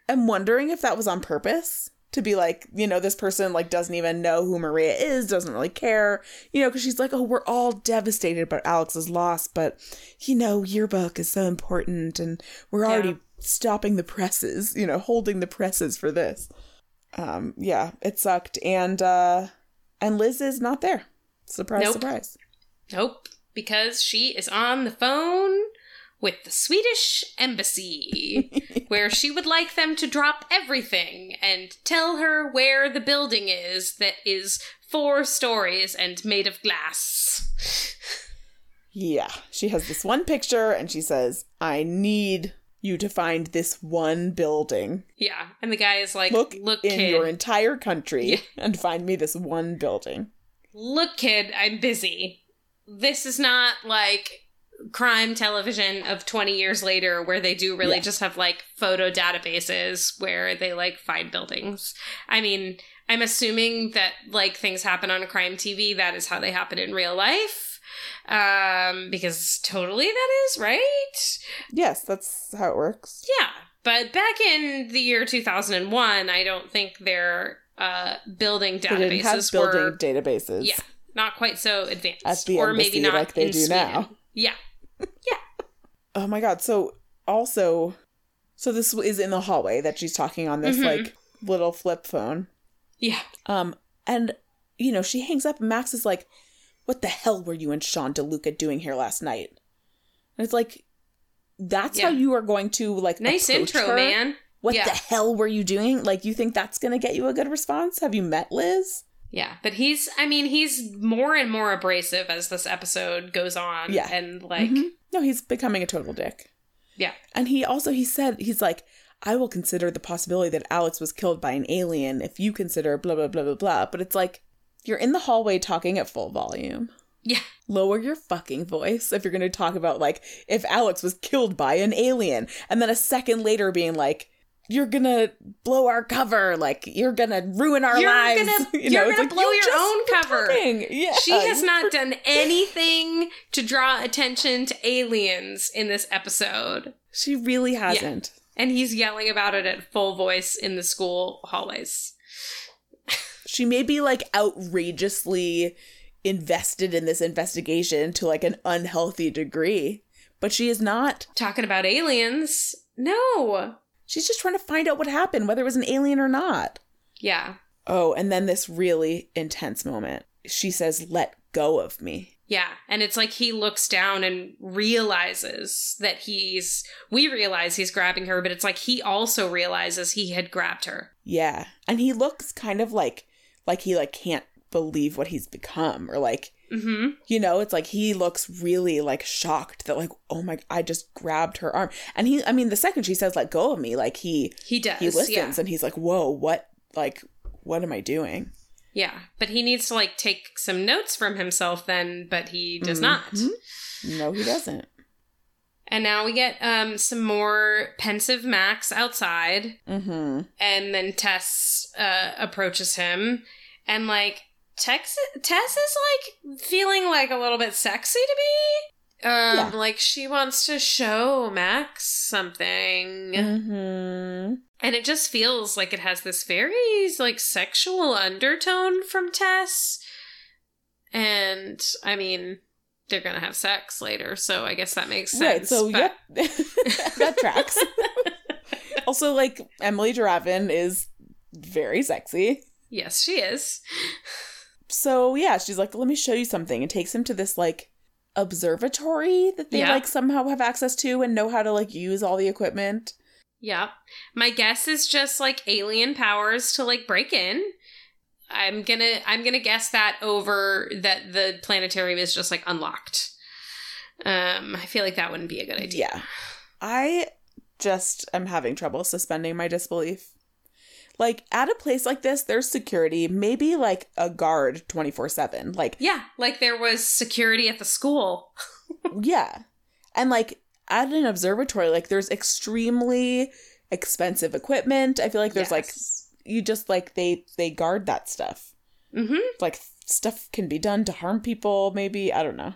am wondering if that was on purpose to be like, you know, this person like doesn't even know who Maria is, doesn't really care, you know, because she's like, oh, we're all devastated about Alex's loss, but you know, yearbook is so important, and we're already Yeah. stopping the presses, you know, holding the presses for this. Um, yeah, it sucked, and uh, and Liz is not there. Surprise, Nope. surprise. Nope, because she is on the phone with the Swedish embassy, where she would like them to drop everything and tell her where the building is that is four stories and made of glass. Yeah, she has this one picture, and she says, "I need." You to find this one building. Yeah, and the guy is like, Look, "Look, in kid, your entire country Yeah. and find me this one building. look, kid, I'm busy. This is not like crime television of 20 years later where they do really Yeah. just have like photo databases where they like find buildings. I mean, I'm assuming that like things happen on a crime TV, that is how they happen in real life. Um, because totally that is, right? Yes, that's how it works. Yeah. But back in the year 2001, I don't think their uh, building They didn't have databases building were databases. yeah, not quite so advanced. At the or maybe not like they do Sweden. now. Yeah. Yeah. oh my god. So also, so this is in the hallway that she's talking on this Mhm. like little flip phone. Yeah. Um, and you know she hangs up, and Max is like, "What the hell were you and Sean DeLuca doing here last night?" And it's like, that's how you are going to like Nice intro, her? man. What Yeah. the hell were you doing? Like, you think that's gonna get you a good response? Have you met Liz? Yeah, but he's I mean, he's more and more abrasive as this episode goes on. Yeah. And like Mhm. no, he's becoming a total dick. Yeah. And he also he said he's like, I will consider the possibility that Alex was killed by an alien if you consider blah, blah, blah, blah, blah. But it's like, you're in the hallway talking at full volume. Yeah. Lower your fucking voice if you're going to talk about, like, if Alex was killed by an alien. And then a second later being like, you're gonna blow our cover, like you're gonna ruin our You're lives. gonna- you you're it's gonna blow you your own cover. Yeah, She has not done anything to draw attention to aliens in this episode. She really hasn't. And he's yelling about it at full voice in the school hallways. She may be like outrageously invested in this investigation to like an unhealthy degree, but she is not. Talking about aliens. No. She's just trying to find out what happened, whether it was an alien or not. Yeah. Oh, and then this really intense moment. She says, "Let go of me." Yeah. And it's like he looks down and realizes that he's. We realize he's grabbing her, but it's like he also realizes he had grabbed her. Yeah. And he looks kind of like like he like can't believe what he's become or like Mm-hmm. you know, it's like he looks really like shocked that like, oh my I just grabbed her arm. And he I mean the second she says let go of me, like he He does. he listens yeah. and he's like, "Whoa, what like what am I doing?" Yeah. But he needs to like take some notes from himself then, but he does not. Mhm. No, he doesn't. And now we get um some more pensive Max outside. Mhm. and then Tess uh, approaches him, and like Tex- Tess is like feeling like a little bit sexy to me. Um, Yeah. like she wants to show Max something, Mhm. and it just feels like it has this very like sexual undertone from Tess. And I mean, they're gonna have sex later, so I guess that makes sense. Right. So, but- yep. that tracks. also like Emilie de Ravin is very sexy. yes, she is. so yeah, she's like, let me show you something, and takes him to this like observatory that they Yeah. like somehow have access to and know how to like use all the equipment. Yep. My guess is just like alien powers to like break in. I'm gonna I'm gonna guess that over that the planetarium is just like unlocked. Um, I feel like that wouldn't be a good idea. Yeah. I just am having trouble suspending my disbelief. Like at a place like this, there's security, maybe like a guard 24/7. Like Yeah, like there was security at the school. yeah. And like at an observatory, like there's extremely expensive equipment. I feel like there's like you just like they they guard that stuff. Mm-hmm. Like stuff can be done to harm people, maybe, I don't know.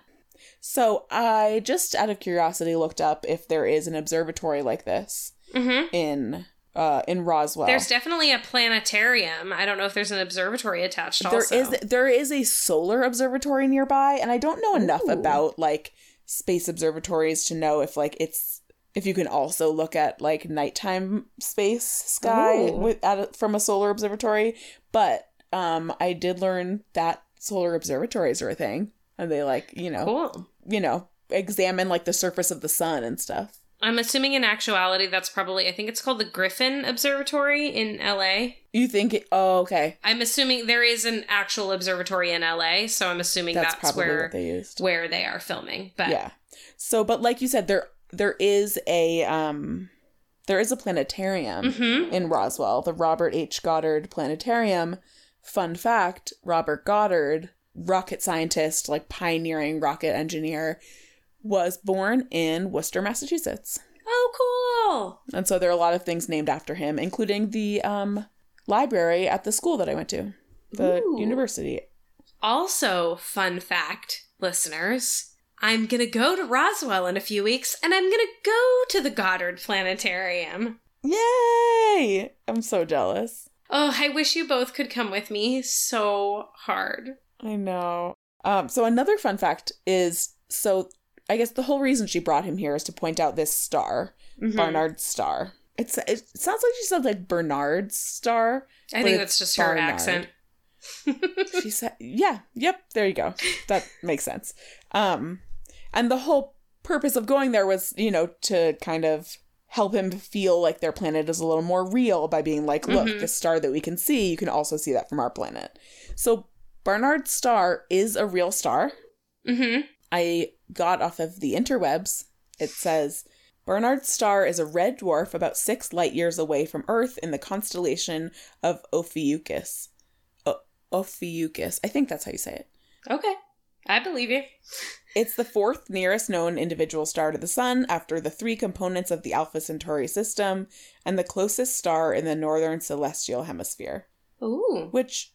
So, I just out of curiosity looked up if there is an observatory like this Mm-hmm. in uh in Roswell. There's definitely a planetarium. I don't know if there's an observatory attached. There also. is there is a solar observatory nearby and I don't know enough Ooh. about like space observatories to know if like it's if you can also look at like nighttime space sky with at a, from a solar observatory, but um I did learn that solar observatories are a thing and they like, you know, cool. you know, examine like the surface of the sun and stuff. I'm assuming in actuality that's probably I think it's called the Griffith Observatory in LA. You think it, oh okay. I'm assuming there is an actual observatory in LA, so I'm assuming That's, that's, probably where they used. where they are filming. But yeah so but like you said there there is a um there is a planetarium Mhm. in roswell the robert h goddard planetarium fun fact robert goddard rocket scientist like pioneering rocket engineer was born in worcester massachusetts Oh, cool. and so there are a lot of things named after him including the um library at the school that i went to the Ooh. university Also, fun fact, listeners, I'm going to go to Roswell in a few weeks and I'm going to go to the Goddard Planetarium. yay i'm so jealous Oh, I wish you both could come with me so hard. I know. Um, so another fun fact is so I guess the whole reason she brought him here is to point out this star, Mhm. Barnard's star. It's it sounds like she said like Bernard's star. I think that's just her accent. She said, "Yeah, yep, there you go. That makes sense." Um, and the whole purpose of going there was, you know, to kind of help him feel like their planet is a little more real by being like, "Look, Mhm. the star that we can see, you can also see that from our planet." So Barnard's star is a real star. hmm I got off of the interwebs. It says Barnard's star is a red dwarf about six light years away from Earth in the constellation of Ophiuchus. O- Ophiuchus. I think that's how you say it. Okay. I believe you. It's the fourth nearest known individual star to the Sun after the three components of the Alpha Centauri system and the closest star in the northern celestial hemisphere. Ooh. Which,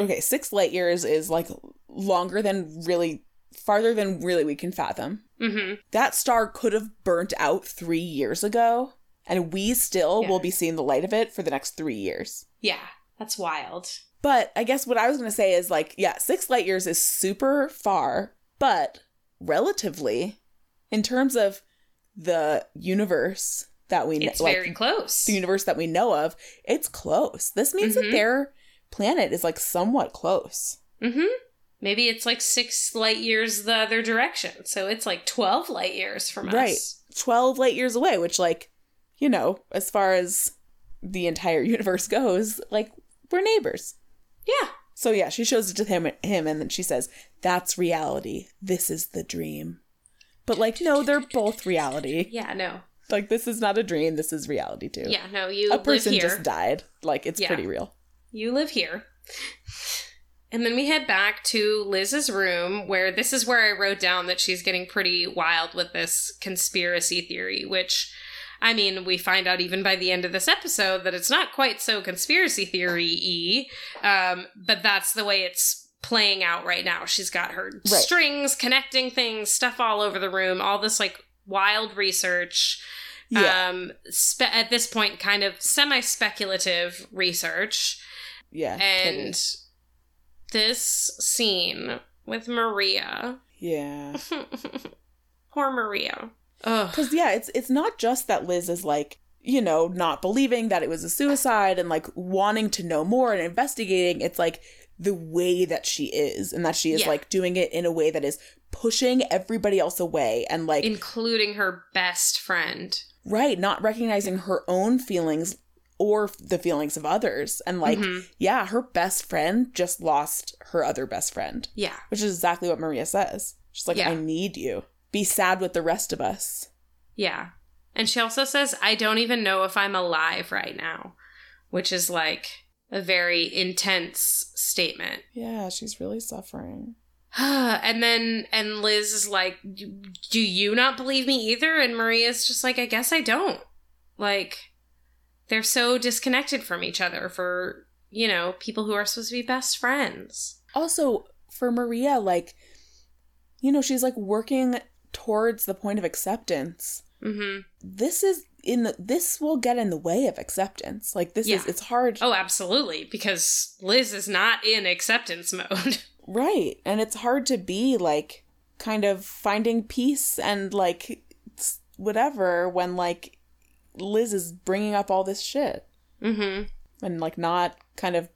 okay, six light years is like longer than really, farther than really we can fathom. Mm-hmm. That star could have burnt out three years ago, and we still Yeah. will be seeing the light of it for the next three years. Yeah. That's wild. But I guess what I was going to say is like, yeah, six light years is super far, but relatively, in terms of the universe that we know, It's like very close. the universe that we know of, it's close. This means that Mhm. their planet is like somewhat close. Mm-hmm. Maybe it's like six light years the other direction. So it's like 12 light years from us. Right. 12 light years away, which, like, you know, as far as the entire universe goes, like, we're neighbors. Yeah. So yeah, she shows it to him, him, and then she says, "That's reality. This is the dream." But like, no, they're both reality. Yeah, no. Like, this is not a dream. This is reality too. Yeah, no, you a person just died. Like, it's Yeah. pretty real. You live here. And then we head back to Liz's room, where this is where I wrote down that she's getting pretty wild with this conspiracy theory, which, I mean, we find out even by the end of this episode that it's not quite so conspiracy theory y, um, but that's the way it's playing out right now. She's got her Right. strings, connecting things, stuff all over the room, all this like wild research. Yeah, Um, spe- at this point, kind of semi speculative research. yeah, And totally. this scene with Maria. yeah. Poor Maria. Because yeah, it's it's not just that Liz is like you know not believing that it was a suicide and like wanting to know more and investigating. It's like the way that she is and that she is Yeah. like doing it in a way that is pushing everybody else away and like Including her best friend. right not recognizing her own feelings or the feelings of others and like Mhm. yeah her best friend just lost her other best friend Yeah. which is exactly what maria says she's like Yeah. i need you be sad with the rest of us Yeah. And she also says, I don't even know if I'm alive right now, which is like a very intense statement. yeah she's really suffering and then, and Liz is like, Do you not believe me either? And Maria's just like, I guess I don't. Like, they're so disconnected from each other for, you know, people who are supposed to be best friends. also for maria like you know she's like working towards the point of acceptance hmm this is in the this will get in the way of acceptance. Like this is it's hard. Oh, absolutely. Because Liz is not in acceptance mode. right. And it's hard to be like kind of finding peace and like whatever when like liz is bringing up all this shit. Hmm and like not kind of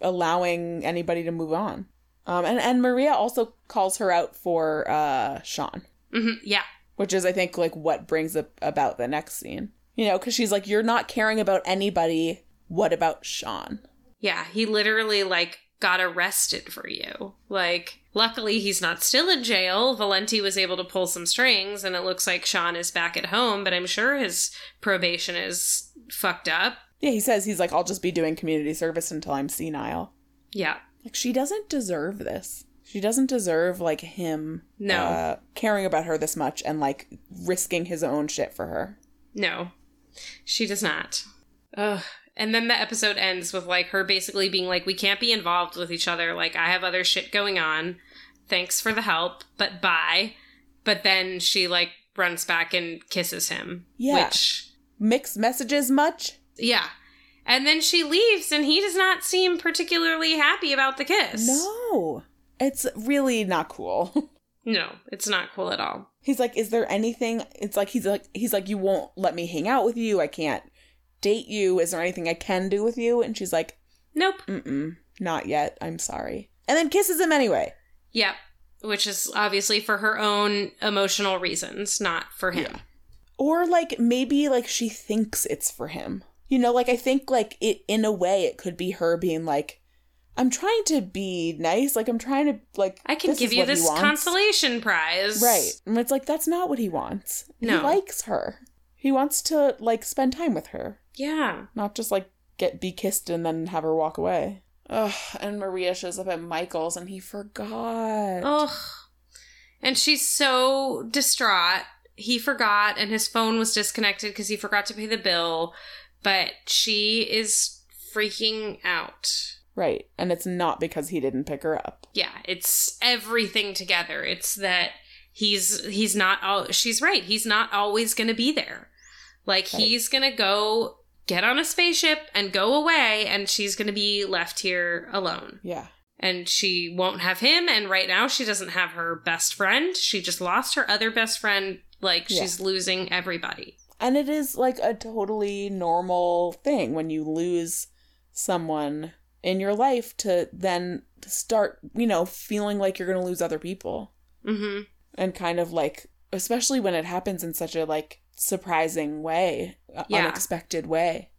allowing anybody to move on. Um and and maria also calls her out for uh sean hmm Yeah. which is i think like what brings up about the next scene you know because she's like you're not caring about anybody what about sean Yeah. He literally, like, got arrested for you. Like, luckily he's not still in jail. Valenti was able to pull some strings, and it looks like Sean is back at home, but I'm sure his probation is fucked up. yeah he says he's like i'll just be doing community service until i'm senile Yeah. like she doesn't deserve this she doesn't deserve like him No. uh, caring about her this much and like risking his own shit for her No, she does not. Ugh. And then the episode ends with like her basically being like, "We can't be involved with each other. Like I have other shit going on. Thanks for the help, but bye." But then she like runs back and kisses him. Yeah. Which, mixed messages much yeah. And then she leaves, and he does not seem particularly happy about the kiss. no it's really not cool no, it's not cool at all. he's like is there anything it's like he's like he's like you won't let me hang out with you i can't date you is there anything i can do with you and she's like Nope. mm-mm not yet i'm sorry and then kisses him anyway Yep. Which is obviously for her own emotional reasons, not for him. Yeah. or like maybe like she thinks it's for him you know like i think like it in a way it could be her being like i'm trying to be nice like i'm trying to like I can give you this consolation prize. right and it's like that's not what he wants No. he likes her He wants to like spend time with her, Yeah. not just like get be kissed and then have her walk away. Ugh, and Maria shows up at Michael's and he forgot. Ugh. And she's so distraught. He forgot, and his phone was disconnected because he forgot to pay the bill. But she is freaking out. Right. And it's not because he didn't pick her up. Yeah, it's everything together. It's that he's he's not all she's right. He's not always going to be there. Like Right. he's going to go get on a spaceship and go away and she's going to be left here alone. Yeah. and she won't have him and right now she doesn't have her best friend she just lost her other best friend like Yeah. she's losing everybody And it is like a totally normal thing when you lose someone in your life to then start, you know, feeling like you're going to lose other people. mm-hmm And kind of like, especially when it happens in such a like surprising way, uh, Yeah. unexpected way.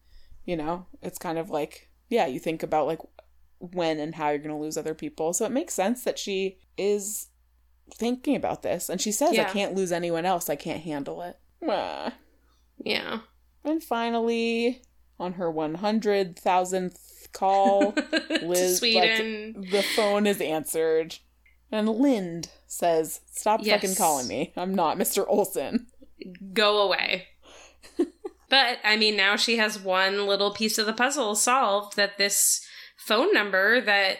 You know, it's kind of like, yeah, you think about like when and how you're going to lose other people. So it makes sense that she is thinking about this. And she says, I can't lose anyone else. I can't handle it. Yeah And finally, on her 100,000th call, to Liz, sweden the phone is answered. And Lind says, Stop Yes. fucking calling me. I'm not Mr. Olson. go away but i mean now she has one little piece of the puzzle solved that this phone number that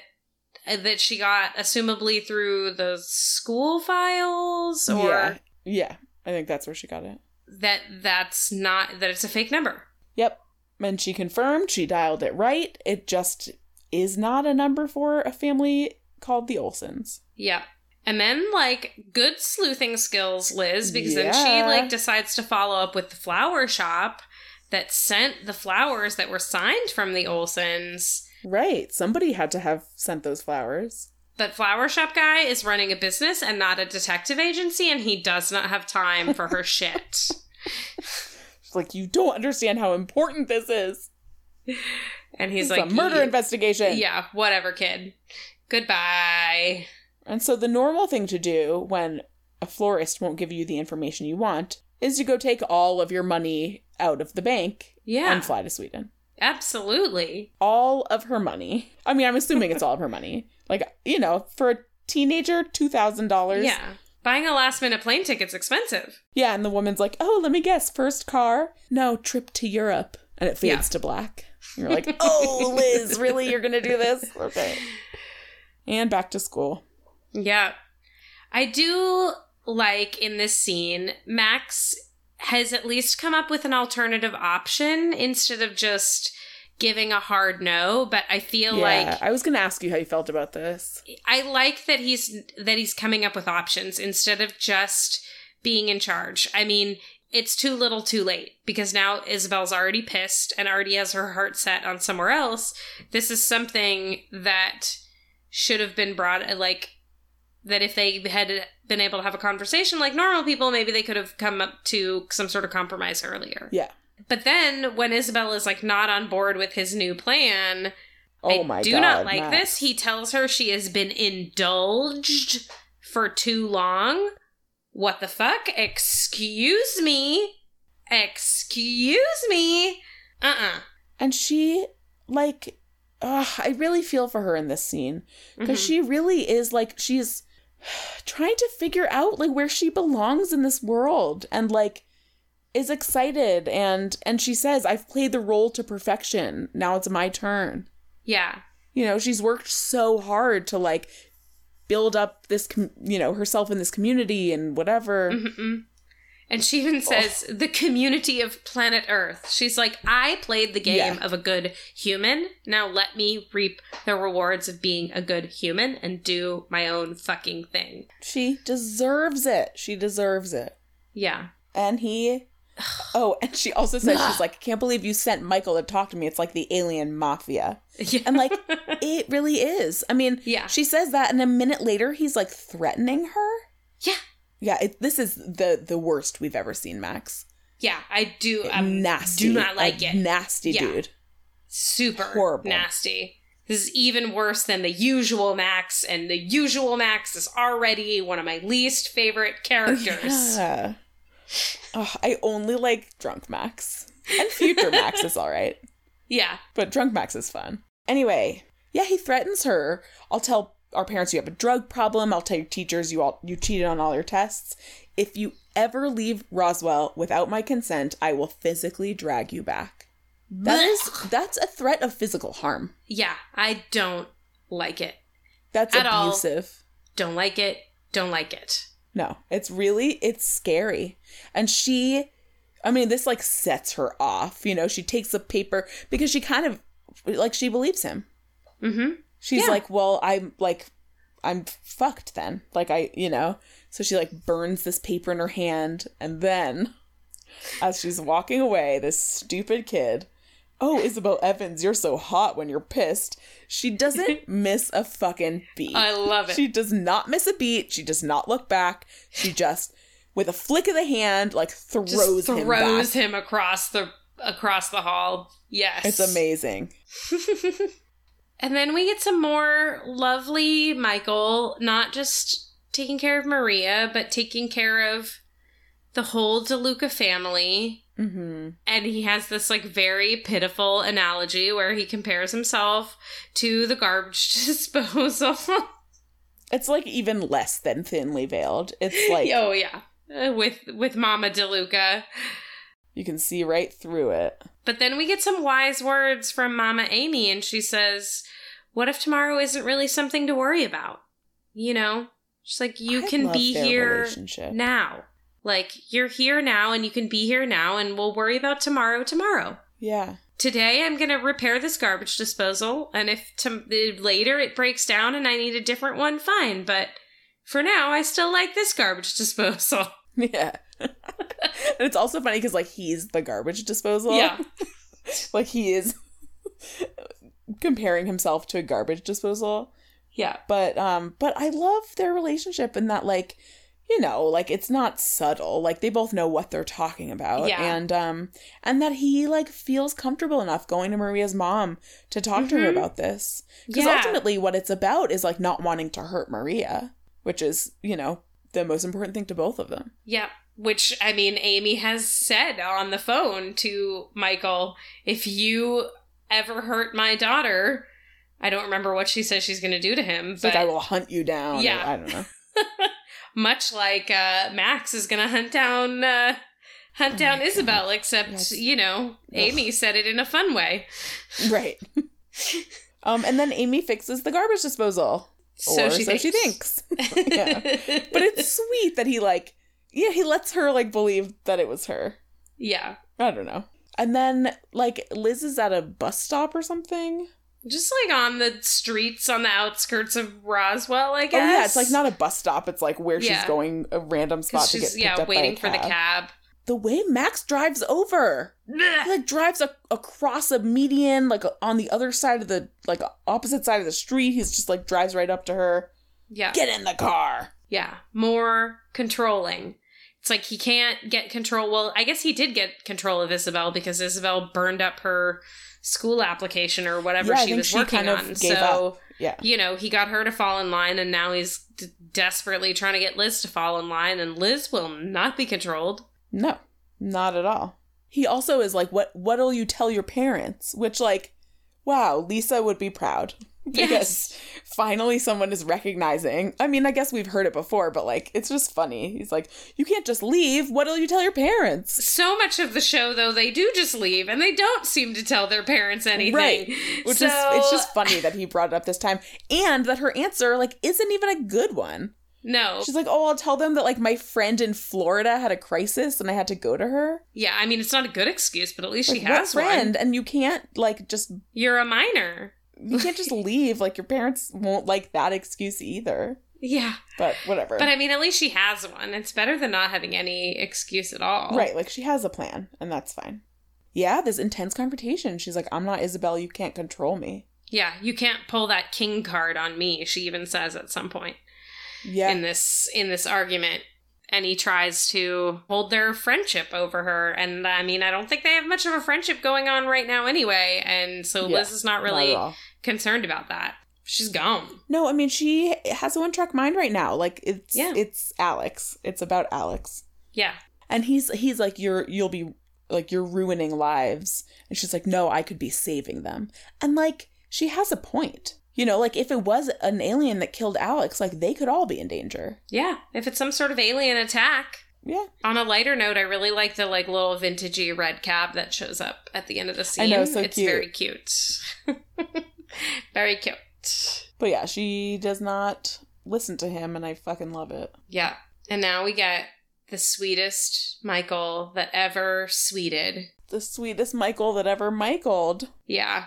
that she got assumably through the school files or yeah. Yeah. I think that's where she got it. that that's not that it's a fake number Yep. And she confirmed she dialed it right. It just is not a number for a family called the Olsons. Yep. And then like good sleuthing skills, Liz, because then she like decides to follow up with the flower shop that sent the flowers that were signed from the Olsons. Right. Somebody had to have sent those flowers. That flower shop guy is running a business and not a detective agency, and he does not have time for her shit. It's like, you don't understand how important this is. And he's It's like, a murder investigation. Yeah, whatever, kid. Goodbye. And so the normal thing to do when a florist won't give you the information you want is to go take all of your money out of the bank Yeah, and fly to Sweden. absolutely. All of her money. I mean, I'm assuming it's all of her money. Like, you know, for a teenager, $2,000. Yeah. Buying a last minute plane ticket's expensive. Yeah, and the woman's like, oh, let me guess, first car? No, trip to Europe. And it fades Yeah. to black. You're like, oh, Liz, really? You're going to do this? Okay. And back to school. Yeah. I do like in this scene, Max has at least come up with an alternative option instead of just giving a hard no, but I feel yeah, like I was going to ask you how you felt about this. I like that he's that he's coming up with options instead of just being in charge. I mean, it's too little too late because now Isabel's already pissed and already has her heart set on somewhere else. This is something that should have been brought like that if they had been able to have a conversation like normal people, maybe they could have come up to some sort of compromise earlier. Yeah. But then when Isabel is like not on board with his new plan, Oh I my do god. not like Max. this. He tells her she has been indulged for too long. What the fuck? Excuse me. Excuse me. Uh uh And she, like, ugh, I really feel for her in this scene because Mhm. she really is like she's trying to figure out like where she belongs in this world and like is excited and and she says I've played the role to perfection. Now it's my turn. Yeah. You know, she's worked so hard to like build up this com- you know, herself in this community and whatever. Mm-mm. And she even oh. says the community of planet Earth. She's like, I played the game Yeah. of a good human. Now let me reap the rewards of being a good human and do my own fucking thing. She deserves it. She deserves it. Yeah. And he. Oh, and she also says, she's like, I can't believe you sent Michael to talk to me. It's like the alien mafia. Yeah. And like, it really is. I mean, Yeah. she says that, and a minute later, he's like threatening her. yeah. Yeah, it, this is the the worst we've ever seen, Max. Yeah, I do. Um, nasty. Do not like it. Nasty Yeah. dude. Super Horrible. nasty. This is even worse than the usual Max, and the usual Max is already one of my least favorite characters. Yeah. Ugh, I only like drunk Max. And future Max is all right. Yeah. But drunk Max is fun. Anyway, yeah, he threatens her. I'll tell our parents you have a drug problem. I'll tell your teachers you all you cheated on all your tests. If you ever leave Roswell without my consent, I will physically drag you back. That is that's a threat of physical harm. Yeah, I don't like it. That's At all. abusive. Don't like it. Don't like it. No, it's really it's scary. And she I mean, this like sets her off. You know, she takes the paper because she kind of like she believes him. Mm-hmm. She's Yeah. like, "Well, I'm like I'm fucked then." Like I, you know. So she like burns this paper in her hand and then as she's walking away, this stupid kid, "Oh, Isabel Evans, you're so hot when you're pissed." She doesn't miss a fucking beat. I love it. She does not miss a beat. She does not look back. She just, with a flick of the hand, like throws, Just him throws back. him across the across the hall. Yes. It's amazing. And then we get some more lovely Michael, not just taking care of Maria, but taking care of the whole DeLuca family. Hmm And he has this like very pitiful analogy where he compares himself to the garbage disposal. It's like even less than thinly veiled. It's like oh yeah, Uh, with with Mama DeLuca. you can see right through it. But then we get some wise words from Mama Amy, and she says, What if tomorrow isn't really something to worry about? You know? She's like, You I can be here now. Like, you're here now, and you can be here now, and we'll worry about tomorrow tomorrow. Yeah. Today, I'm going to repair this garbage disposal, and if to- later it breaks down and I need a different one, fine. But for now, I still like this garbage disposal. Yeah. and it's also funny because like he's the garbage disposal. Yeah. like he is comparing himself to a garbage disposal. Yeah. but um but i love their relationship and that like you know like it's not subtle like they both know what they're talking about Yeah. and um and that he like feels comfortable enough going to maria's mom to talk to her Mhm. about this because Yeah. ultimately what it's about is like not wanting to hurt maria which is you know the most important thing to both of them Yeah, which I mean, Amy has said on the phone to Michael, if you ever hurt my daughter, I don't remember what she says she's going to do to him, but like i will hunt you down or- Yeah. i don't know much like uh, Max is going to hunt down uh, hunt Oh down my God. Isabel, except Yes. you know, Amy said it in a fun way. right um and then amy fixes the garbage disposal So or she so she thinks Yeah. But it's sweet that he like yeah, he lets her like believe that it was her. yeah, I don't know. And then like Liz is at a bus stop or something. Just like on the streets on the outskirts of Roswell, I guess. Oh yeah, it's like not a bus stop, it's like where she's Yeah. going a random spot to get picked yeah up by a waiting for the cab. cab. The way Max drives over. He like drives a- across a median like on the other side of the like opposite side of the street. He's just like drives right up to her. Yeah. Get in the car. Yeah, more controlling. It's like he can't get control. Well, I guess he did get control of Isabel because Isabel burned up her school application or whatever Yeah, she was she working kind of on. gave so, up. Yeah. you know, he got her to fall in line and now he's d- desperately trying to get Liz to fall in line and Liz will not be controlled. No, not at all. He also is like, what what'll you tell your parents? Which like, wow, Lisa would be proud. Because Yes. finally someone is recognizing. I mean, I guess we've heard it before, but like it's just funny. He's like, You can't just leave. What'll you tell your parents? So much of the show though they do just leave and they don't seem to tell their parents anything. Right. Which so, is it's just funny that he brought it up this time. And that her answer, like, isn't even a good one. no. She's like, Oh, I'll tell them that like my friend in Florida had a crisis and I had to go to her. Yeah, I mean it's not a good excuse, but at least Like, she has friend? one. And you can't like just You're a minor. You can't just leave. Like your parents won't like that excuse either. Yeah. But whatever. But I mean, at least she has one. It's better than not having any excuse at all. right, like she has a plan, and that's fine. Yeah, this intense confrontation. She's like, I'm not Isabel, you can't control me. Yeah, you can't pull that king card on me, she even says at some point Yeah. in this in this argument. And he tries to hold their friendship over her. And I mean, I don't think they have much of a friendship going on right now anyway. And so Yeah, Liz is not Not really all. Concerned about that. She's gone. No, I mean she has a one track mind right now. Like it's Yeah. it's Alex. It's about Alex. Yeah. And he's he's like you're you'll be like you're ruining lives. And she's like no, I could be saving them. And like she has a point. You know, like if it was an alien that killed Alex, like they could all be in danger. Yeah, if it's some sort of alien attack. Yeah. On a lighter note, I really like the like little vintagey red cab that shows up at the end of the scene. I know, so it's cute. very cute. very cute. But yeah, she does not listen to him and I fucking love it. Yeah. And now we get the sweetest Michael that ever sweeted. The sweetest Michael that ever Michaeled. Yeah.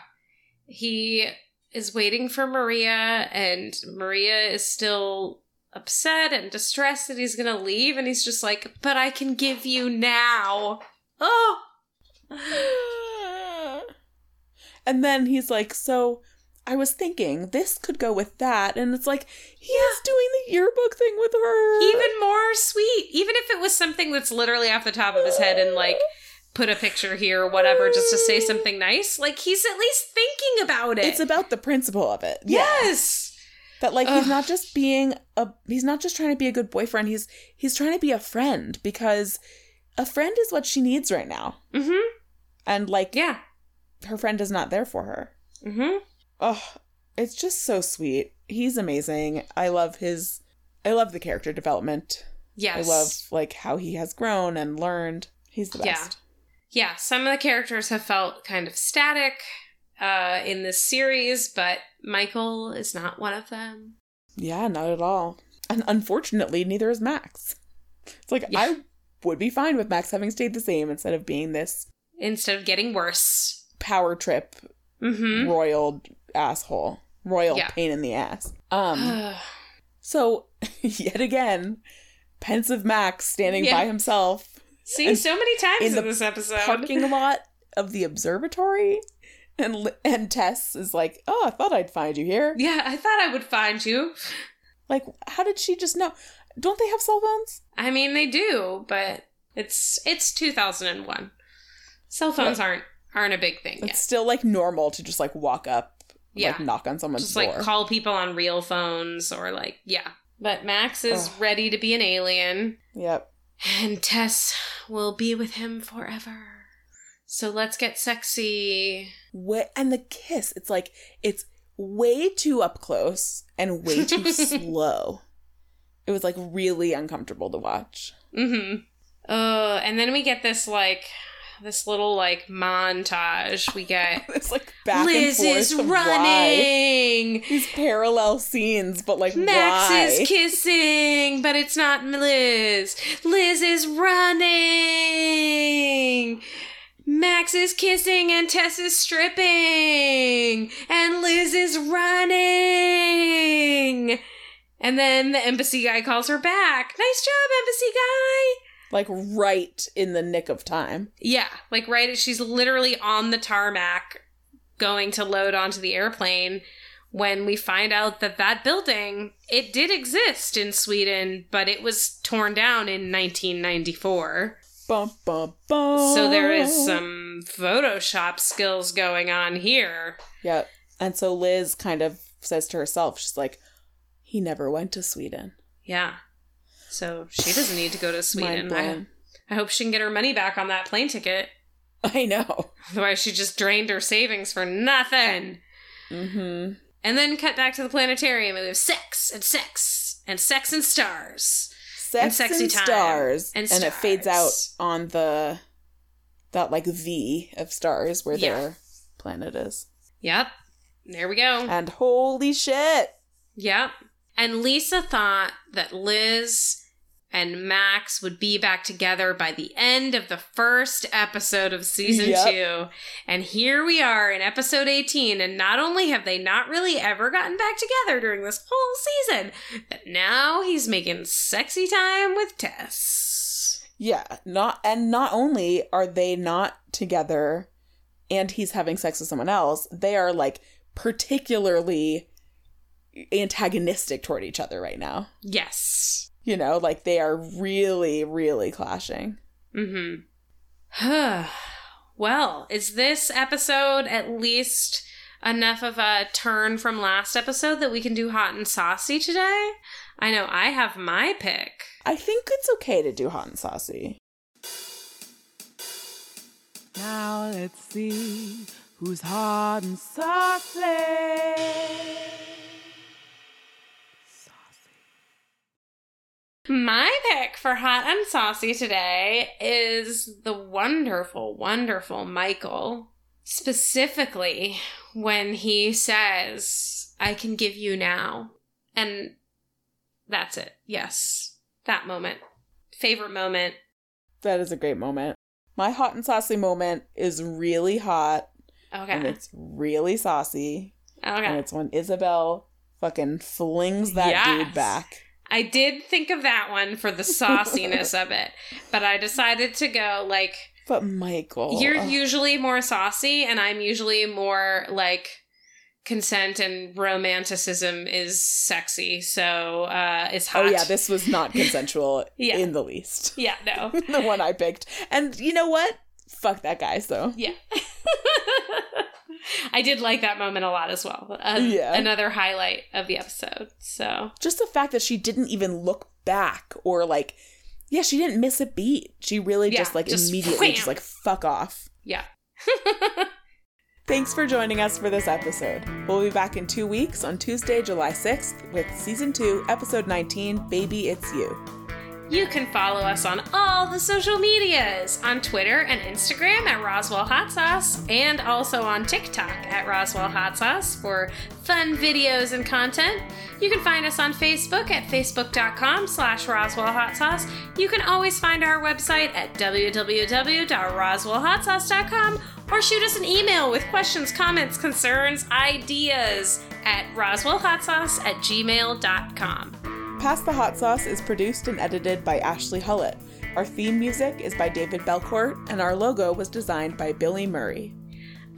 He is waiting for Maria, and Maria is still upset and distressed that he's gonna leave, and he's just like, But I can give you now. Oh! and then he's like, So I was thinking this could go with that. And it's like, he is doing the yearbook thing with her. Even more sweet. Even if it was something that's literally off the top of his head and like put a picture here or whatever just to say something nice, like he's at least thinking about it. It's about the principle of it. Yeah. yes. That like he's not just being a he's not just trying to be a good boyfriend. He's he's trying to be a friend because a friend is what she needs right now. Mm-hmm. And like Yeah. her friend is not there for her. Mm-hmm. Oh, it's just so sweet. He's amazing. I love his I love the character development. Yes. I love like how he has grown and learned. He's the Yeah. best. yeah, some of the characters have felt kind of static uh, in this series, but Michael is not one of them. Yeah, not at all. And unfortunately, neither is Max. It's like Yeah. I would be fine with Max having stayed the same instead of being this Instead of getting worse. power trip Mm-hmm. royal asshole. Royal Yeah. pain in the ass. Um so yet again, pensive Max standing Yeah. by himself Seen so many times in in, this episode. parking lot of the observatory. And and Tess is like, "Oh, I thought I'd find you here." Yeah, I thought I would find you. Like, how did she just know? Don't they have cell phones? I mean, they do, but it's it's 2001. Cell phones aren't aren't a big thing It's yet. still like normal to just like walk up, Yeah. like knock on someone's door. Just door. like call people on real phones or like yeah. But Max is Ugh. ready to be an alien, yep. and Tess will be with him forever. So let's get sexy. Way- and the kiss, it's like it's way too up close and way too slow. It was like really uncomfortable to watch. Mm-hmm. Uh, and then we get this like this little like montage. We get It's like back Liz and forth is of why. running. These parallel scenes, but like Max why? is kissing, but it's not Liz. Liz is running. Max is kissing and Tess is stripping. And Liz is running. And then the embassy guy calls her back. Nice job, embassy guy. Like right in the nick of time. Yeah, like right she's literally on the tarmac going to load onto the airplane when we find out that that building it did exist in Sweden, but it was torn down in 1994. Bum, bum, bum. So there is some Photoshop skills going on here. Yep. And so Liz kind of says to herself, she's like, he never went to Sweden. Yeah. So she doesn't need to go to Sweden. I. I hope she can get her money back on that plane ticket. I know. Otherwise, she just drained her savings for nothing. Mm-hmm. And then cut back to the planetarium and we have sex and sex and sex and stars. Sex and, sexy time. stars. And it fades out on the that like V of stars where Yeah. their planet is. Yep. There we go. And holy shit. Yep. And Lisa thought that Liz and Max would be back together by the end of the first episode of season Yep. two. And here we are in episode 18. And not only have they not really ever gotten back together during this whole season, but now he's making sexy time with Tess. Yeah, not and not only are they not together and he's having sex with someone else, they are like particularly antagonistic toward each other right now. Yes. You know, like they are really really clashing. Mm-hmm. well, is this episode at least enough of a turn from last episode that we can do hot and saucy today? I know I have my pick. I think it's okay to do hot and saucy. Now let's see who's hot and saucy. My pick for hot and saucy today is the wonderful, wonderful Michael. Specifically, when he says, I can give you now. And that's it. Yes. That moment. Favorite moment. That is a great moment. My hot and saucy moment is really hot Okay. and it's really saucy. okay. And it's when Isabel fucking flings that Yes. dude back. I did think of that one for the sauciness of it, but I decided to go like But Michael. you're usually more saucy, and I'm usually more like consent and romanticism is sexy, so uh, it's hot. Oh yeah, this was not consensual Yeah. in the least. yeah, no, the one I picked. And you know what? Fuck that guy, so. yeah. I did like that moment a lot as well. Uh, Yeah. another highlight of the episode. So Just the fact that she didn't even look back or like yeah, she didn't miss a beat. She really Yeah, just like just immediately wham. just like fuck off. yeah. Thanks for joining us for this episode. We'll be back in 2 weeks on Tuesday, July 6th with season 2, episode 19, Baby It's You. You can follow us on all the social medias on Twitter and Instagram at Roswell Hot Sauce, and also on TikTok at Roswell Hot Sauce for fun videos and content. You can find us on Facebook at facebook.com slash Roswell Hot Sauce. You can always find our website at www.roswellhotsauce.com or shoot us an email with questions, comments, concerns, ideas at roswellhotsauce at gmail.com. Pass the Hot Sauce is produced and edited by Ashley Hullett. Our theme music is by David Belcourt, and our logo was designed by Billy Murray.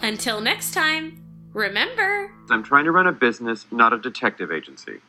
Until next time, remember I'm trying to run a business, not a detective agency.